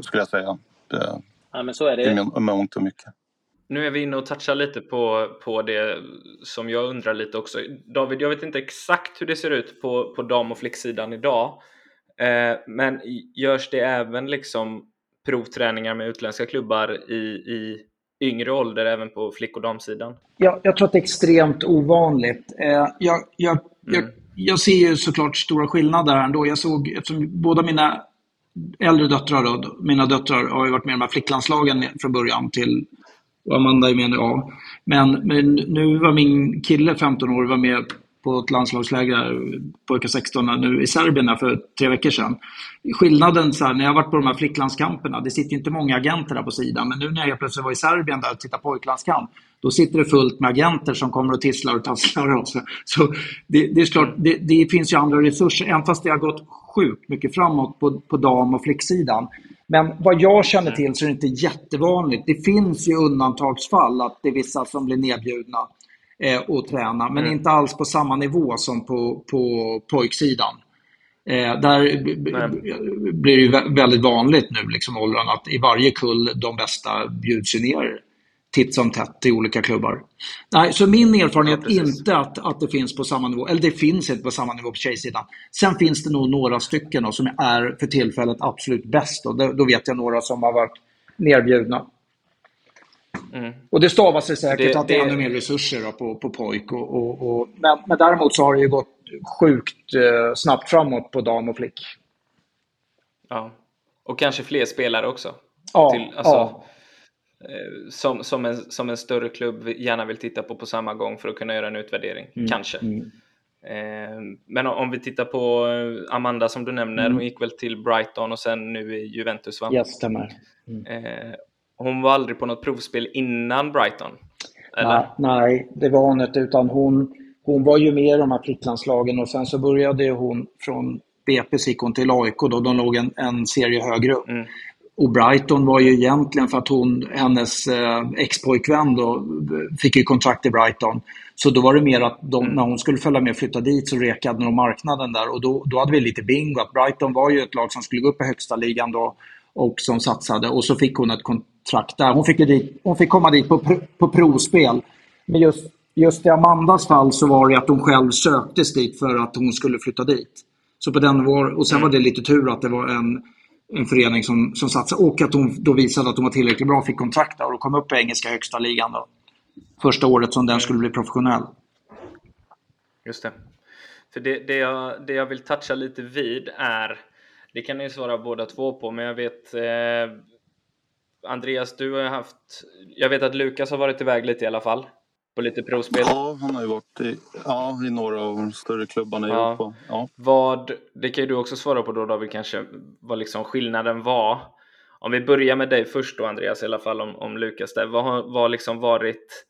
skulle jag säga. Det, ja, men så är det. I mångt och mycket. Nu är vi inne och touchar lite på, på det som jag undrar lite också. David, jag vet inte exakt hur det ser ut på, på dam och flicksidan idag. Eh, men görs det även liksom provträningar med utländska klubbar i, i yngre ålder även på flick och damsidan? Ja, jag tror att det är extremt ovanligt. Eh, jag, jag, mm. jag, jag ser ju såklart stora skillnader ändå. Jag såg, eftersom båda mina äldre döttrar, då, mina döttrar har ju varit med i de här flicklandslagen från början till och Amanda är med nu, ja. Men, men nu var min kille 15 år var med på ett landslagsläger, pojkar 16 nu i Serbien för tre veckor sedan. Skillnaden så här, när jag har varit på de här flicklandskamperna, det sitter inte många agenter där på sidan, men nu när jag plötsligt var i Serbien där och tittade på pojklandskamp, då sitter det fullt med agenter som kommer och tisslar och tasslar. Och så så det, det är klart, det, det, finns ju andra resurser, även fast det har gått sjukt mycket framåt på, på dam och flicksidan. Men vad jag känner till så är det inte jättevanligt. Det finns ju undantagsfall att det är vissa som blir nedbjudna eh, och träna, men mm. inte alls på samma nivå som på, på pojksidan. Eh, där blir det ju väldigt vanligt nu, liksom åldern, att i varje kull de bästa bjuds ju ner titt som tätt i olika klubbar. Nej, så min erfarenhet ja, inte att, att det finns på samma nivå, eller det finns inte på samma nivå på tjejsidan. Sen finns det nog några stycken då, som är för tillfället absolut bäst. Då, då vet jag några som har varit nerbjudna. Mm. Och det stavar sig säkert det, att det är ännu mer resurser på, på pojk. Och, och, och, men, men däremot så har det ju gått sjukt eh, snabbt framåt på dam och flick. Ja, och kanske fler spelare också. Ja, Till, alltså, ja. Eh, som, som, en, som en större klubb gärna vill titta på på samma gång för att kunna göra en utvärdering. Mm. Kanske. Mm. Eh, men om vi tittar på eh, Amanda som du nämner, mm. hon gick väl till Brighton och sen nu i Juventus va? Ja, stämmer. Mm. Hon var aldrig på något provspel innan Brighton? Eller? Nej, det var hon inte. Utan hon, hon var ju med i de här flicklandslagen och sen så började hon från BP gick hon till AIK då. De låg en, en serie högre upp. Mm. Och Brighton var ju egentligen för att hon, hennes eh, ex-pojkvän då, fick ju kontrakt i Brighton. Så då var det mer att de, mm. när hon skulle följa med och flytta dit så rekade de marknaden där och då, då hade vi lite bingo att Brighton var ju ett lag som skulle gå upp i högsta ligan då och som satsade och så fick hon ett kontrakt där. Hon fick, dit, hon fick komma dit på, på provspel. Men just, just i Amandas fall så var det att hon själv söktes dit för att hon skulle flytta dit. Så på den var, och sen var det lite tur att det var en, en förening som, som satsade och att hon då visade att hon var tillräckligt bra och fick kontrakt där och kom upp i engelska högsta ligan då. Första året som den skulle bli professionell. Just det. För det, det, jag, det jag vill toucha lite vid är det kan ni svara båda två på, men jag vet eh, Andreas, du har haft, jag vet att Lukas har varit iväg lite i alla fall på lite provspel. Ja, han har ju varit i, ja, i några av de större klubbarna i ja. Europa. Ja. Vad, det kan ju du också svara på då David kanske, vad liksom skillnaden var. Om vi börjar med dig först då Andreas i alla fall om, om Lukas där. Vad har vad liksom varit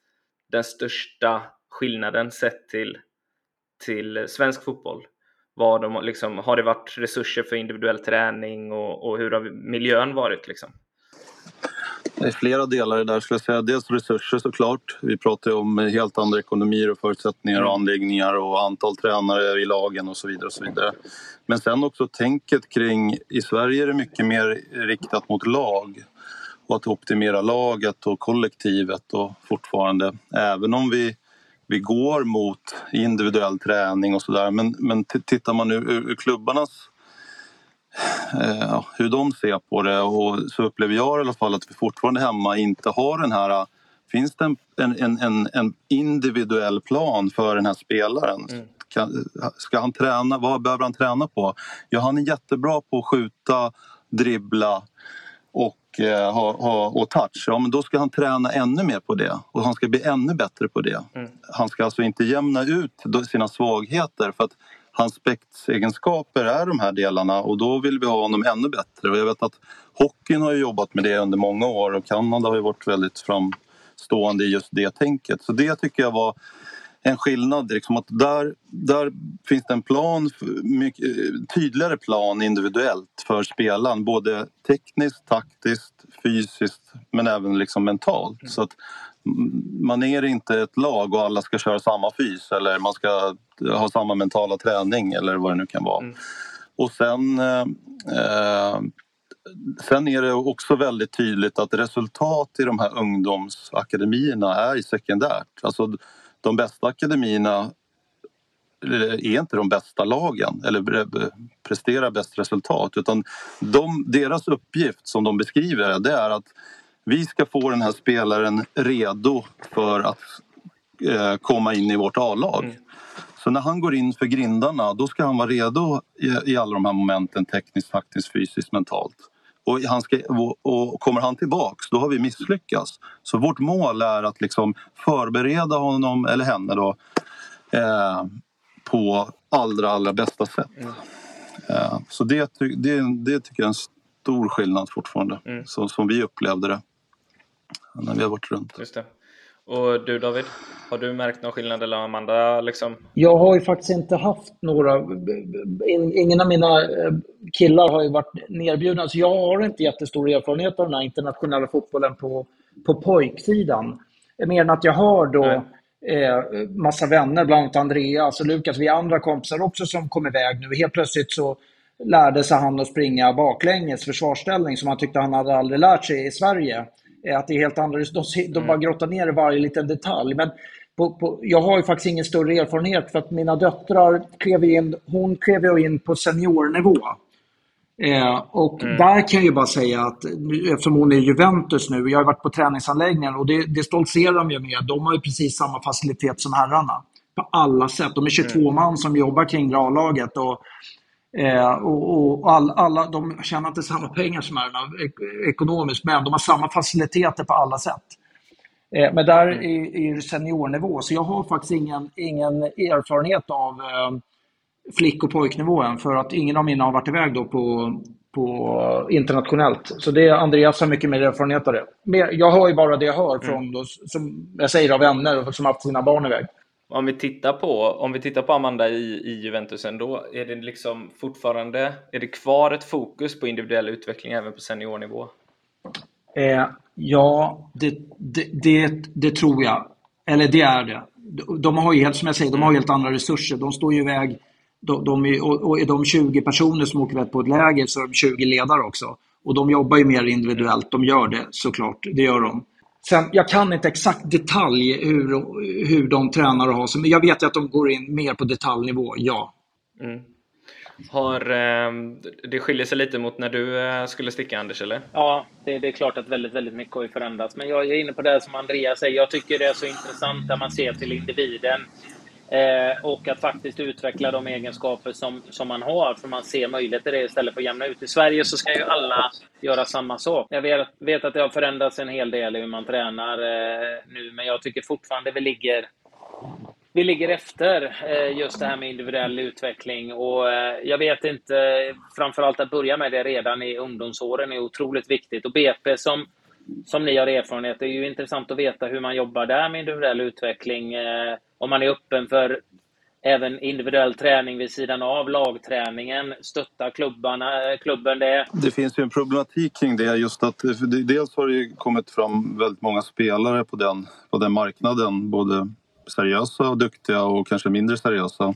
den största skillnaden sett till, till svensk fotboll vad de, liksom, har det varit resurser för individuell träning och, och hur har miljön varit? Liksom? Det är flera delar i det där skulle jag säga. Dels resurser såklart. Vi pratar ju om helt andra ekonomier och förutsättningar och anläggningar och antal tränare i lagen och så vidare. Och så vidare. Men sen också tänket kring, i Sverige är det mycket mer riktat mot lag och att optimera laget och kollektivet och fortfarande, även om vi, vi går mot individuell träning och sådär. Men, men tittar man ur, ur klubbarnas eh, hur de ser på det och så upplever jag i alla fall att vi fortfarande hemma inte har den här Finns det en, en, en, en individuell plan för den här spelaren? Mm. ska han träna? Vad behöver han träna på? Ja, han är jättebra på att skjuta, dribbla och, eh, ha, ha, och touch. Ja, men då ska han träna ännu mer på det och han ska bli ännu bättre på det. Mm. Han ska alltså inte jämna ut sina svagheter för att hans spetsegenskaper är de här delarna och då vill vi ha honom ännu bättre. Och jag vet att hockeyn har jobbat med det under många år och Kanada har ju varit väldigt framstående i just det tänket. Så det tycker jag var en skillnad. Liksom att där, där finns det en plan, mycket, tydligare plan individuellt för spelaren. Både tekniskt, taktiskt, fysiskt men även liksom mentalt. Så att man är inte ett lag och alla ska köra samma fys eller man ska ha samma mentala träning eller vad det nu kan vara. Mm. Och sen, eh, sen är det också väldigt tydligt att resultat i de här ungdomsakademierna är sekundärt. Alltså de bästa akademierna är inte de bästa lagen eller presterar bäst resultat utan de, deras uppgift som de beskriver det är att vi ska få den här spelaren redo för att eh, komma in i vårt A-lag. Mm. Så när han går in för grindarna då ska han vara redo i, i alla de här momenten tekniskt, faktiskt, fysiskt, mentalt. Och, han ska, och kommer han tillbaks, då har vi misslyckats. Så vårt mål är att liksom förbereda honom, eller henne då, eh, på allra, allra bästa sätt. Mm. Eh, så det, det, det tycker jag är en stor skillnad fortfarande, mm. så, som vi upplevde det när vi har varit runt. Just det. Och du David, har du märkt någon skillnad eller Amanda? Liksom? Jag har ju faktiskt inte haft några, ingen av mina eh, killar har ju varit nerbjudna, så jag har inte jättestor erfarenhet av den här internationella fotbollen på, på pojksidan. Mer än att jag har då eh, massa vänner, bland annat Andreas och Lukas, vi andra kompisar också som kom iväg nu. Helt plötsligt så lärde sig han att springa baklänges försvarsställning som han tyckte han hade aldrig lärt sig i Sverige att det är helt andra, de, de bara mm. grottar ner i varje liten detalj. Men på, på, jag har ju faktiskt ingen större erfarenhet för att mina döttrar klev in, hon klev in på seniornivå. Eh, och mm. där kan jag ju bara säga att eftersom hon är Juventus nu, jag har varit på träningsanläggningen och det, det stoltserar de ju med. De har ju precis samma facilitet som herrarna. På alla sätt. De är 22 mm. man som jobbar kring A-laget. Och Eh, och, och all, alla, de tjänar inte samma pengar som herrarna ekonomiskt, men de har samma faciliteter på alla sätt. Eh, men där mm. är, är seniornivå, så jag har faktiskt ingen, ingen erfarenhet av eh, flick och pojknivån för att ingen av mina har varit iväg då på, på internationellt. Så det är Andreas har mycket mer erfarenhet av det. Jag hör ju bara det jag hör från, mm. då, som jag säger, av vänner som haft sina barn iväg. Om vi tittar på, om vi tittar på Amanda i, i Juventus ändå, är det liksom fortfarande, är det kvar ett fokus på individuell utveckling även på seniornivå? Eh, ja, det, det, det, det, tror jag. Eller det är det. De har ju helt, som jag säger, de har helt andra resurser. De står ju iväg, de, de är, och är de 20 personer som åker iväg på ett läger så är de 20 ledare också. Och de jobbar ju mer individuellt, de gör det såklart, det gör de. Sen, jag kan inte exakt detalj hur, hur de tränar och har, men jag vet att de går in mer på detaljnivå, ja. Mm. Har, eh, det skiljer sig lite mot när du eh, skulle sticka, Anders, eller? Ja, det, det, är klart att väldigt, väldigt mycket har förändrats. Men jag är inne på det som Andreas säger. Jag tycker det är så intressant när man ser till individen. Eh, och att faktiskt utveckla de egenskaper som, som man har, för man ser möjligheter i det istället för att jämna ut. I Sverige så ska ju alla göra samma sak. Jag vet, vet att det har förändrats en hel del i hur man tränar eh, nu, men jag tycker fortfarande vi ligger vi ligger efter eh, just det här med individuell utveckling och eh, jag vet inte, framförallt att börja med det redan i ungdomsåren är otroligt viktigt och BP som som ni har erfarenhet. Det är ju intressant att veta hur man jobbar där med individuell utveckling. Eh, om man är öppen för även individuell träning vid sidan av lagträningen? Stöttar klubbarna, eh, klubben det? Det finns ju en problematik kring det. Just att, dels har det kommit fram väldigt många spelare på den, på den marknaden. Både seriösa och duktiga och kanske mindre seriösa.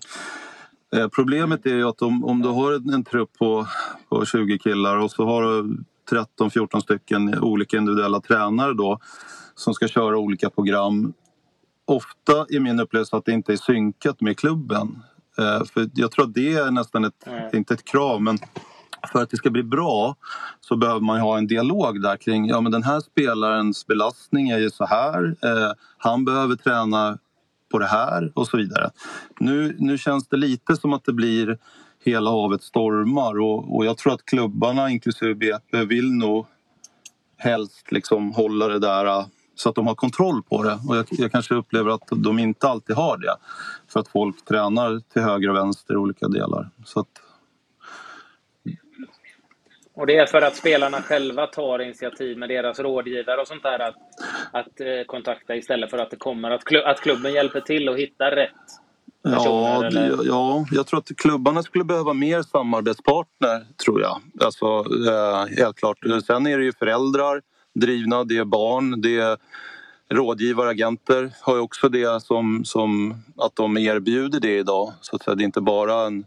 Eh, problemet är ju att om, om du har en, en trupp på, på 20 killar och så har du 13-14 stycken olika individuella tränare då som ska köra olika program. Ofta är min upplevelse att det inte är synkat med klubben. Eh, för jag tror att det är nästan ett, mm. inte ett krav, men för att det ska bli bra så behöver man ha en dialog där kring ja, men den här spelarens belastning är ju så här. Eh, han behöver träna på det här och så vidare. Nu, nu känns det lite som att det blir hela havet stormar och, och jag tror att klubbarna inklusive BP vill nog helst liksom hålla det där äh, så att de har kontroll på det. Och jag, jag, kanske upplever att de inte alltid har det för att folk tränar till höger och vänster i olika delar. Så att... Och det är för att spelarna själva tar initiativ med deras rådgivare och sånt där att, att eh, kontakta istället för att det kommer att, att klubben hjälper till att hitta rätt Ja, ja, jag tror att klubbarna skulle behöva mer samarbetspartner, tror jag. Alltså, eh, helt klart. Sen är det ju föräldrar drivna, det är barn, det är rådgivare, agenter har ju också det som, som att de erbjuder det idag. Så att säga, det är inte bara en...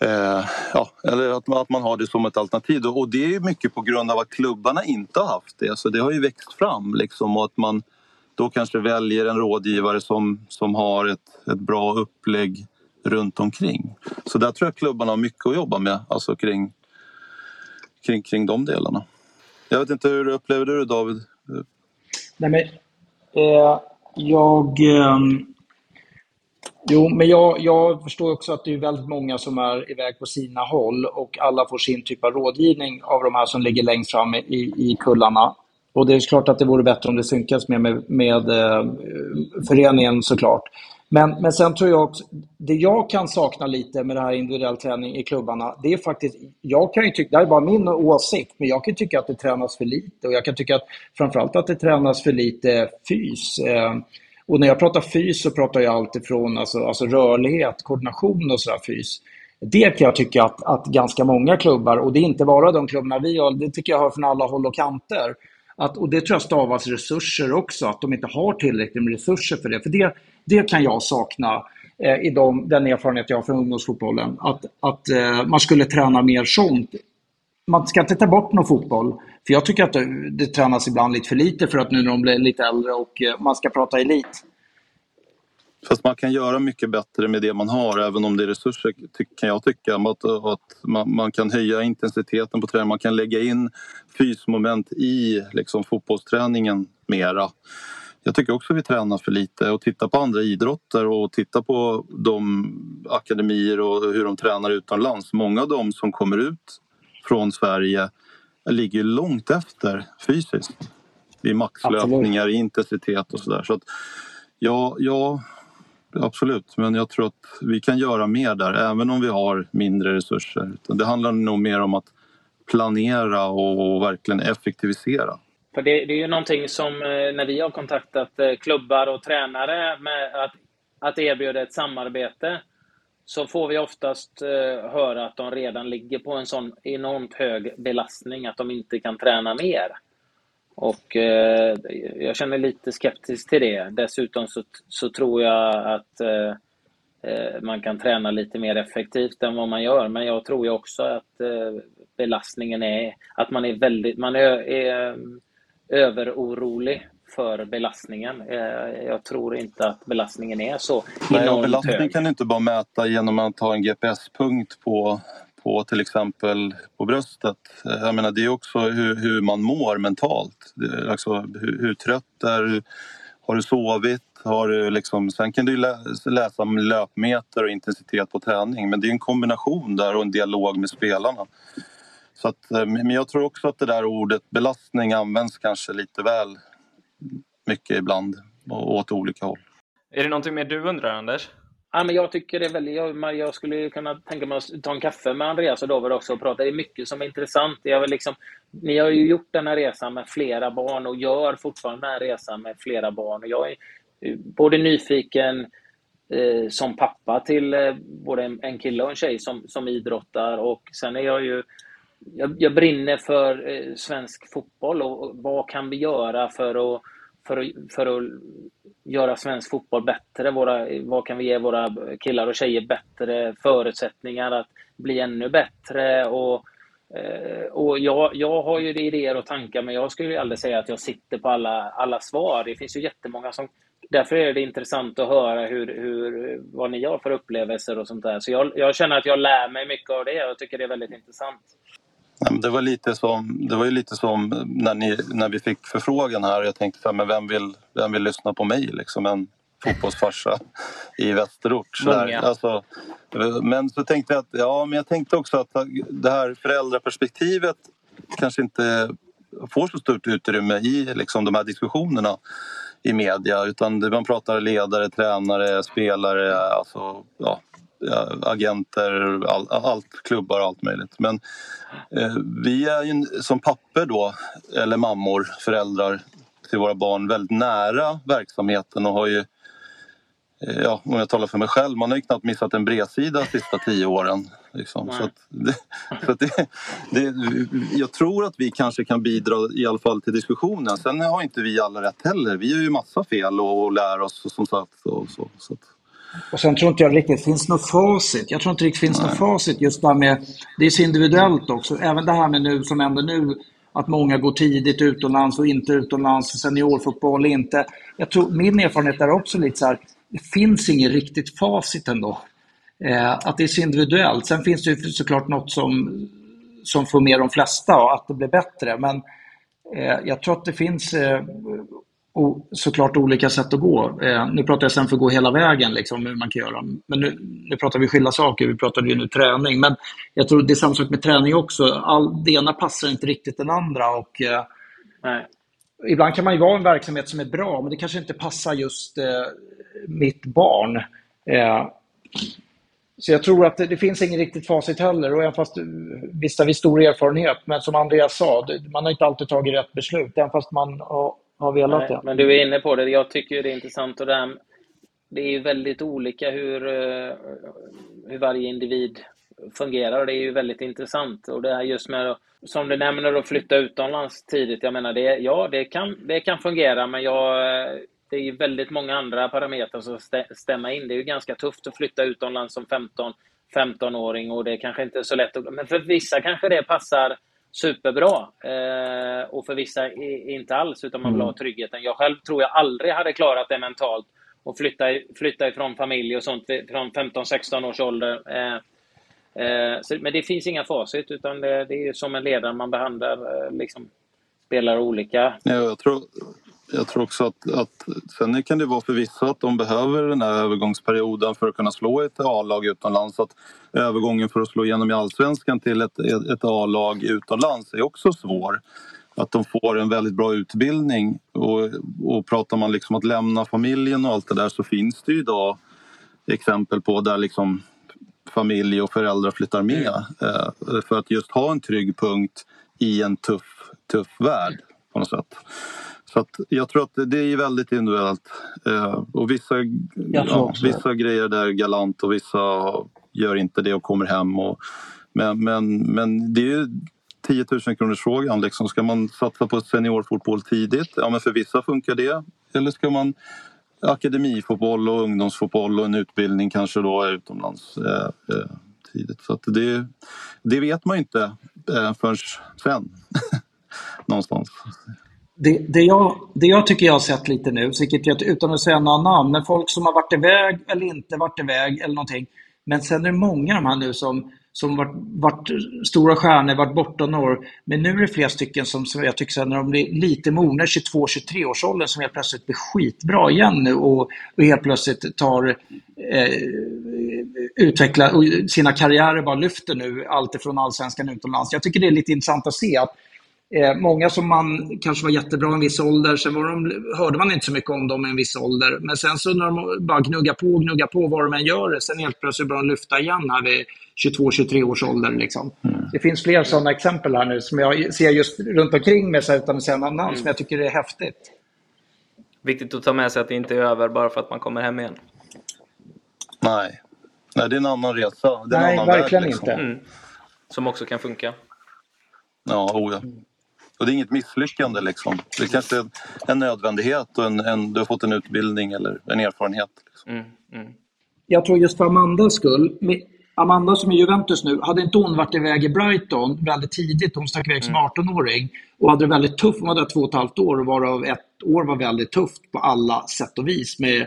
Eh, ja, eller att man, att man har det som ett alternativ. Och det är mycket på grund av att klubbarna inte har haft det. Så det har ju växt fram liksom och att man då kanske väljer en rådgivare som, som har ett, ett bra upplägg runt omkring. Så där tror jag klubbarna har mycket att jobba med, alltså kring, kring, kring de delarna. Jag vet inte, hur upplever du det David? Nej, men, eh, jag... Eh, jo, men jag, jag förstår också att det är väldigt många som är iväg på sina håll och alla får sin typ av rådgivning av de här som ligger längst fram i, i kullarna. Och det är klart att det vore bättre om det synkas mer med, med eh, föreningen såklart. Men, men sen tror jag också, det jag kan sakna lite med det här individuell träning i klubbarna, det är faktiskt, jag kan ju tycka, det här är bara min åsikt, men jag kan tycka att det tränas för lite och jag kan tycka att framförallt att det tränas för lite fys. Eh, och när jag pratar fys så pratar jag alltifrån alltså, alltså rörlighet, koordination och sådär fys. Det kan jag tycka att, att ganska många klubbar, och det är inte bara de klubbarna vi har, det tycker jag hör från alla håll och kanter, att, och det tror jag stavas resurser också, att de inte har tillräckligt med resurser för det. För det, det kan jag sakna eh, i de, den erfarenhet jag har från ungdomsfotbollen. Att, att eh, man skulle träna mer sånt. Man ska inte ta bort någon fotboll. För jag tycker att det, det tränas ibland lite för lite för att nu när de blir lite äldre och eh, man ska prata elit. Fast man kan göra mycket bättre med det man har, även om det är resurser, kan jag tycka. Att, att man, man, kan höja intensiteten på träningen, man kan lägga in fysmoment i liksom, fotbollsträningen mera. Jag tycker också vi tränar för lite och titta på andra idrotter och titta på de akademier och hur de tränar utomlands. Många av dem som kommer ut från Sverige ligger långt efter fysiskt. I maxlöpningar, i intensitet och sådär. Så att, ja, ja, absolut. Men jag tror att vi kan göra mer där, även om vi har mindre resurser. Det handlar nog mer om att planera och verkligen effektivisera. För det, det är ju någonting som eh, när vi har kontaktat eh, klubbar och tränare med att, att erbjuda ett samarbete så får vi oftast eh, höra att de redan ligger på en sån enormt hög belastning att de inte kan träna mer. Och eh, jag känner lite skeptisk till det. Dessutom så, så tror jag att eh, eh, man kan träna lite mer effektivt än vad man gör. Men jag tror ju också att eh, belastningen är att man är väldigt, man är, är överorolig för belastningen. Eh, jag tror inte att belastningen är så Nej, enormt belastning hög. kan du inte bara mäta genom att ha en GPS-punkt på på till exempel på bröstet. Eh, jag menar, det är också hur, hur man mår mentalt. Alltså, hur, hur trött är du? Har du sovit? Har du liksom, sen kan du läsa om löpmeter och intensitet på träning men det är en kombination där och en dialog med spelarna. Så att, eh, men jag tror också att det där ordet belastning används kanske lite väl mycket ibland och åt olika håll. Är det någonting mer du undrar, Anders? Ja, men jag tycker det är väldigt, jag, jag skulle kunna tänka mig att ta en kaffe med Andreas och David också och prata. Det är mycket som är intressant. Jag vill liksom, ni har ju gjort den här resan med flera barn och gör fortfarande den här resan med flera barn. Och jag är eh, både nyfiken eh, som pappa till eh, både en, en kille och en tjej som, som idrottar och sen är jag ju jag, jag brinner för eh, svensk fotboll och, och, vad kan vi göra för att, för att, för att göra svensk fotboll bättre? Våra, vad kan vi ge våra killar och tjejer bättre förutsättningar att bli ännu bättre? Och, eh, och jag, jag har ju idéer och tankar, men jag skulle aldrig säga att jag sitter på alla, alla svar. Det finns ju jättemånga som därför är det intressant att höra hur, hur, vad ni har för upplevelser och sånt där. Så jag, jag känner att jag lär mig mycket av det och jag tycker det är väldigt intressant. Det var lite som, det var ju lite som när, ni, när vi fick förfrågan här. Jag tänkte här, men vem vill, vem vill lyssna på mig? Liksom en fotbollsfarsa i västerort. Så alltså, men så tänkte jag att, ja, men jag tänkte också att det här föräldraperspektivet kanske inte får så stort utrymme i liksom, de här diskussionerna i media utan man pratar ledare, tränare, spelare, alltså, ja, agenter, all, allt, klubbar och allt möjligt. Men eh, vi är ju som papper då, eller mammor, föräldrar till våra barn väldigt nära verksamheten och har ju eh, Ja, om jag talar för mig själv, man har ju knappt missat en bredsida de sista tio åren. Liksom. Så det, så det, det, jag tror att vi kanske kan bidra i alla fall till diskussionen. Sen har inte vi alla rätt heller. Vi gör ju massa fel och, och lär oss som sagt. Och så, så att. Och sen tror inte jag riktigt finns något facit. Jag tror inte det finns något facit just där med, det är så individuellt också. Även det här med nu som händer nu, att många går tidigt utomlands och inte utomlands, seniorfotboll inte. Jag tror, min erfarenhet är också lite så här, det finns inget riktigt facit ändå. Eh, att det är så individuellt. Sen finns det ju såklart något som, som får med de flesta och att det blir bättre. Men eh, jag tror att det finns eh, och såklart olika sätt att gå. Eh, nu pratar jag sen för att gå hela vägen, liksom, hur man kan göra. Men nu, nu pratar vi skilda saker, vi pratade ju nu träning. Men jag tror det är samma sak med träning också. All, det ena passar inte riktigt den andra. Och, eh, Ibland kan man ju vara en verksamhet som är bra, men det kanske inte passar just eh, mitt barn. Eh, så jag tror att det, det, finns ingen riktigt facit heller. Och även fast, visst har vi stor erfarenhet, men som Andreas sa, det, man har inte alltid tagit rätt beslut. Även fast man har har velat Nej, det. Men du är inne på det. Jag tycker det är intressant och det, här, det är väldigt olika hur, eh, hur varje individ fungerar och det är ju väldigt intressant. Och det här just med, som du nämner, att flytta utomlands tidigt. Jag menar, det, ja, det kan, det kan fungera, men jag, det är ju väldigt många andra parametrar som stämmer in. Det är ju ganska tufft att flytta utomlands som 15, 15-åring och det är kanske inte är så lätt. Att, men för vissa kanske det passar superbra. Eh, och för vissa inte alls, utan man vill ha mm. tryggheten. Jag själv tror jag aldrig hade klarat det mentalt. Och flytta, flytta ifrån familj och sånt från 15-16 års ålder. Eh, eh, så, men det finns inga facit, utan det, det är som en ledare man behandlar eh, liksom, spelare olika. Ja, jag tror jag tror också att, att sen kan det vara för vissa att de behöver den här övergångsperioden för att kunna slå ett A-lag utomlands. Att övergången för att slå igenom i allsvenskan till ett, ett A-lag utomlands är också svår. Att de får en väldigt bra utbildning. Och, och pratar man liksom att lämna familjen och allt det där så finns det ju idag exempel på där liksom familj och föräldrar flyttar med eh, för att just ha en trygg punkt i en tuff, tuff värld på något sätt. Så jag tror att det är väldigt individuellt. Eh, och vissa, ja, vissa grejer där är galant och vissa gör inte det och kommer hem. Och, men, men, men det är ju 10 000 kronors frågan. Liksom. Ska man satsa på seniorfotboll tidigt? Ja, men för vissa funkar det. Eller ska man akademifotboll och ungdomsfotboll och en utbildning kanske då utomlands eh, eh, tidigt. Så det, det vet man inte eh, förrän sen. Någonstans det, det, jag, det jag tycker jag har sett lite nu, vilket jag, utan att säga några namn, men folk som har varit iväg eller inte varit iväg eller någonting. Men sen är det många de här nu som, som varit, varit stora stjärnor, varit borta några år. Men nu är det flera stycken som, som jag tycker när de blir lite mogna, 22-23 års ålder, som helt plötsligt blir skitbra igen nu och, och helt plötsligt tar eh, utvecklar sina karriärer bara lyfter nu, alltifrån allsvenskan utomlands. Jag tycker det är lite intressant att se att Eh, många som man kanske var jättebra i en viss ålder, sen var de, hörde man inte så mycket om dem i en viss ålder. Men sen så när de bara gnuggar på och gnuggar på vad de än gör, sen helt plötsligt börjar de lyfta igen här vid 22-23 års ålder. Liksom. Mm. Det finns fler sådana exempel här nu som jag ser just runt omkring mig, utan att säga någon namn, mm. som jag tycker är häftigt. Viktigt att ta med sig att det inte är över bara för att man kommer hem igen. Nej. Nej, det är en annan resa. Det är Nej, en annan verkligen värld, liksom. inte. Mm. Som också kan funka. Ja, oh ja. Och det är inget misslyckande liksom. Det kanske är en nödvändighet och en, en, du har fått en utbildning eller en erfarenhet. Liksom. Mm. Mm. jag tror just för Amandas skull, Amanda som är Juventus nu, hade inte hon varit iväg i Brighton väldigt tidigt, hon stack iväg som 18-åring och hade det väldigt tufft, hon var där två och ett halvt år varav ett år var väldigt tufft på alla sätt och vis med,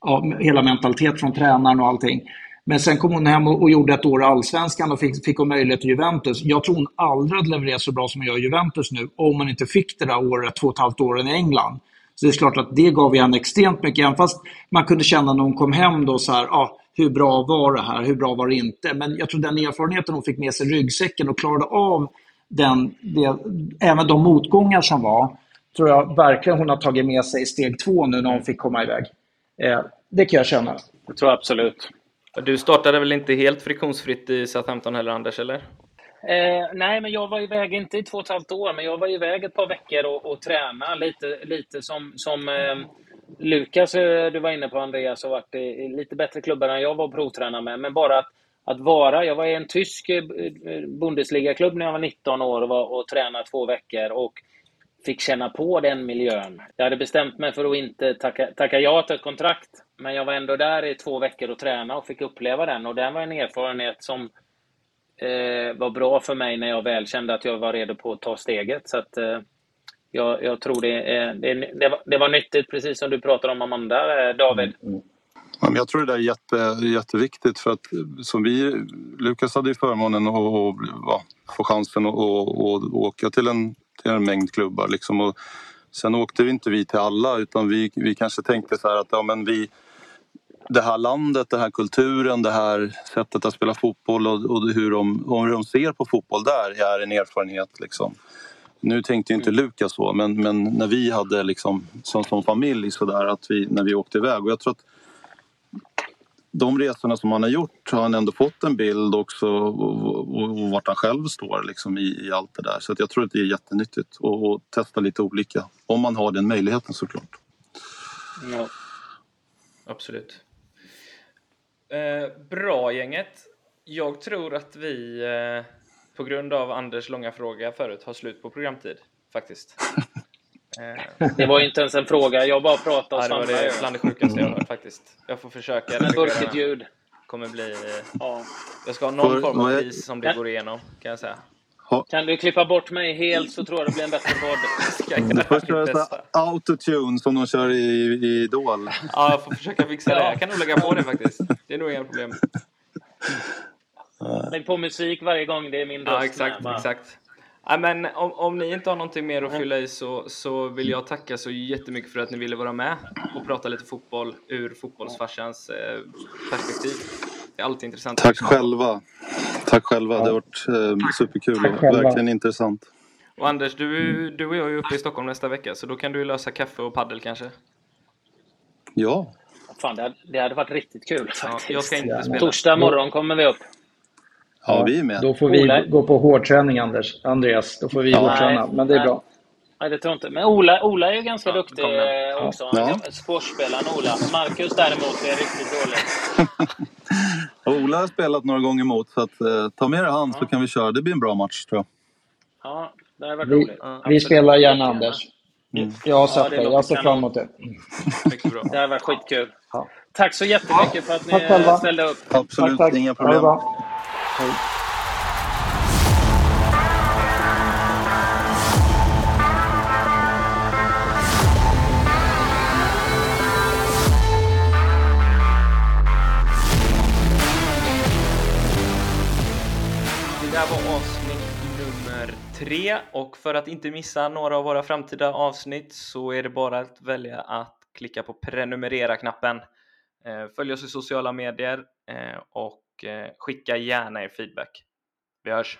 ja, med hela mentalitet från tränaren och allting. Men sen kom hon hem och, och gjorde ett år i Allsvenskan och fick, fick hon möjlighet till Juventus. Jag tror hon aldrig hade levererat så bra som hon gör i Juventus nu om hon inte fick det där året, två och ett halvt åren i England. Så det är klart att det gav henne extremt mycket, även fast man kunde känna när hon kom hem då så här, ah, hur bra var det här, hur bra var det inte? Men jag tror den erfarenheten hon fick med sig i ryggsäcken och klarade av den, det, även de motgångar som var, tror jag verkligen hon har tagit med sig i steg två nu när hon fick komma iväg. Eh, det kan jag känna. Det tror jag absolut. Du startade väl inte helt friktionsfritt i Southampton heller, Anders? Eller? Eh, nej, men jag var iväg, inte i två och ett halvt år, men jag var iväg ett par veckor och, och tränade lite, lite som, som eh, Lukas, eh, du var inne på Andreas, har varit i, i lite bättre klubbar än jag var och provtränade med. Men bara att, att vara, jag var i en tysk eh, eh, Bundesliga-klubb när jag var 19 år och, var, och tränade två veckor och fick känna på den miljön. Jag hade bestämt mig för att inte tacka, tacka ja till ett kontrakt, men jag var ändå där i två veckor och tränade och fick uppleva den. Och det var en erfarenhet som eh, var bra för mig när jag väl kände att jag var redo på att ta steget. Så att, eh, jag, jag tror det, eh, det, det, var, det var nyttigt, precis som du pratade om Amanda, eh, David. Mm. mm. Jag tror det där är jätte, jätteviktigt för att som vi, Lukas hade ju förmånen att ja, få chansen att att- att åka till en, till en mängd klubbar liksom och sen åkte vi inte vi till alla utan vi, vi kanske tänkte så här att ja, men vi, det här landet, den här kulturen, det här sättet att spela fotboll och, och hur, de, och hur de ser på fotboll där är en erfarenhet. Liksom. Nu tänkte inte Lukas så, men, men när vi hade liksom, som, som familj så där, att vi, när vi åkte iväg. Och jag tror att de resorna som han har gjort har han ändå fått en bild också och, vart han själv står liksom i, i allt det där. Så jag tror att det är jättenyttigt att att testa lite olika. Om man har den möjligheten såklart. Ja. Absolut. Eh, bra gänget. Jag tror att vi eh, på grund av Anders långa fråga förut har slut på programtid faktiskt. Eh, Det var ju inte ens en fråga, jag bara pratade och ja, det var det bland det sjukaste jag har hört faktiskt. Jag får försöka Men burkigt ljud. kommer bli... eh, Ja. Jag ska ha någon form av pris som det går igenom kan jag säga. Kan du klippa bort mig helt så tror jag det blir en bättre podd. Jag så testa. här autotune som de kör i, i Idol. Ja, jag får försöka fixa det. Ja. Jag kan nog lägga på det faktiskt. Det är nog inga problem. Lägg på musik varje gång det är min röst Ja, exakt, exakt. Ja, men om, om ni inte har någonting mer att fylla i så, så vill jag tacka så jättemycket för att ni ville vara med och prata lite fotboll ur fotbollsfarsans eh, perspektiv. Det är alltid intressant. Tack själva. Tack själva. Det har varit eh, superkul Tack och själva. verkligen intressant. Och Anders, du, du och jag är uppe i Stockholm nästa vecka så då kan du lösa kaffe och paddel kanske. Ja, Fan, det hade, det hade varit riktigt kul Ja, faktiskt. jag ska inte Ja. spela. Torsdag morgon kommer vi upp. Ja vi är med. Då får vi Ola. gå på hårdträning, Anders. Andreas. Då får vi Ja. hårdträna. Men det är Nej. bra. Nej, det tror jag inte. Men Ola, Ola är ju ganska Ja, duktig eh, också. Ja. Ja. Squashspelaren Ola. Marcus däremot är riktigt dålig. Ola har spelat några gånger emot så att, eh, ta med dig han så kan vi köra. Det blir en bra match tror jag. Ja, det hade varit Vi, roligt. Ja, vi spelar gärna, Anders. Jag har Ja, sett det det. Jag ser fram emot det. Bra. Det hade varit skitkul. Ja. Tack så jättemycket för att ni själva. ställde upp. Absolut, Tack, tack. inga problem. Hej. Det där var avsnitt nummer tre och för att inte missa några av våra framtida avsnitt så är det bara att välja att klicka på prenumerera-knappen. Eh, följ oss i sociala medier eh, och och eh, skicka gärna er feedback. Vi hörs!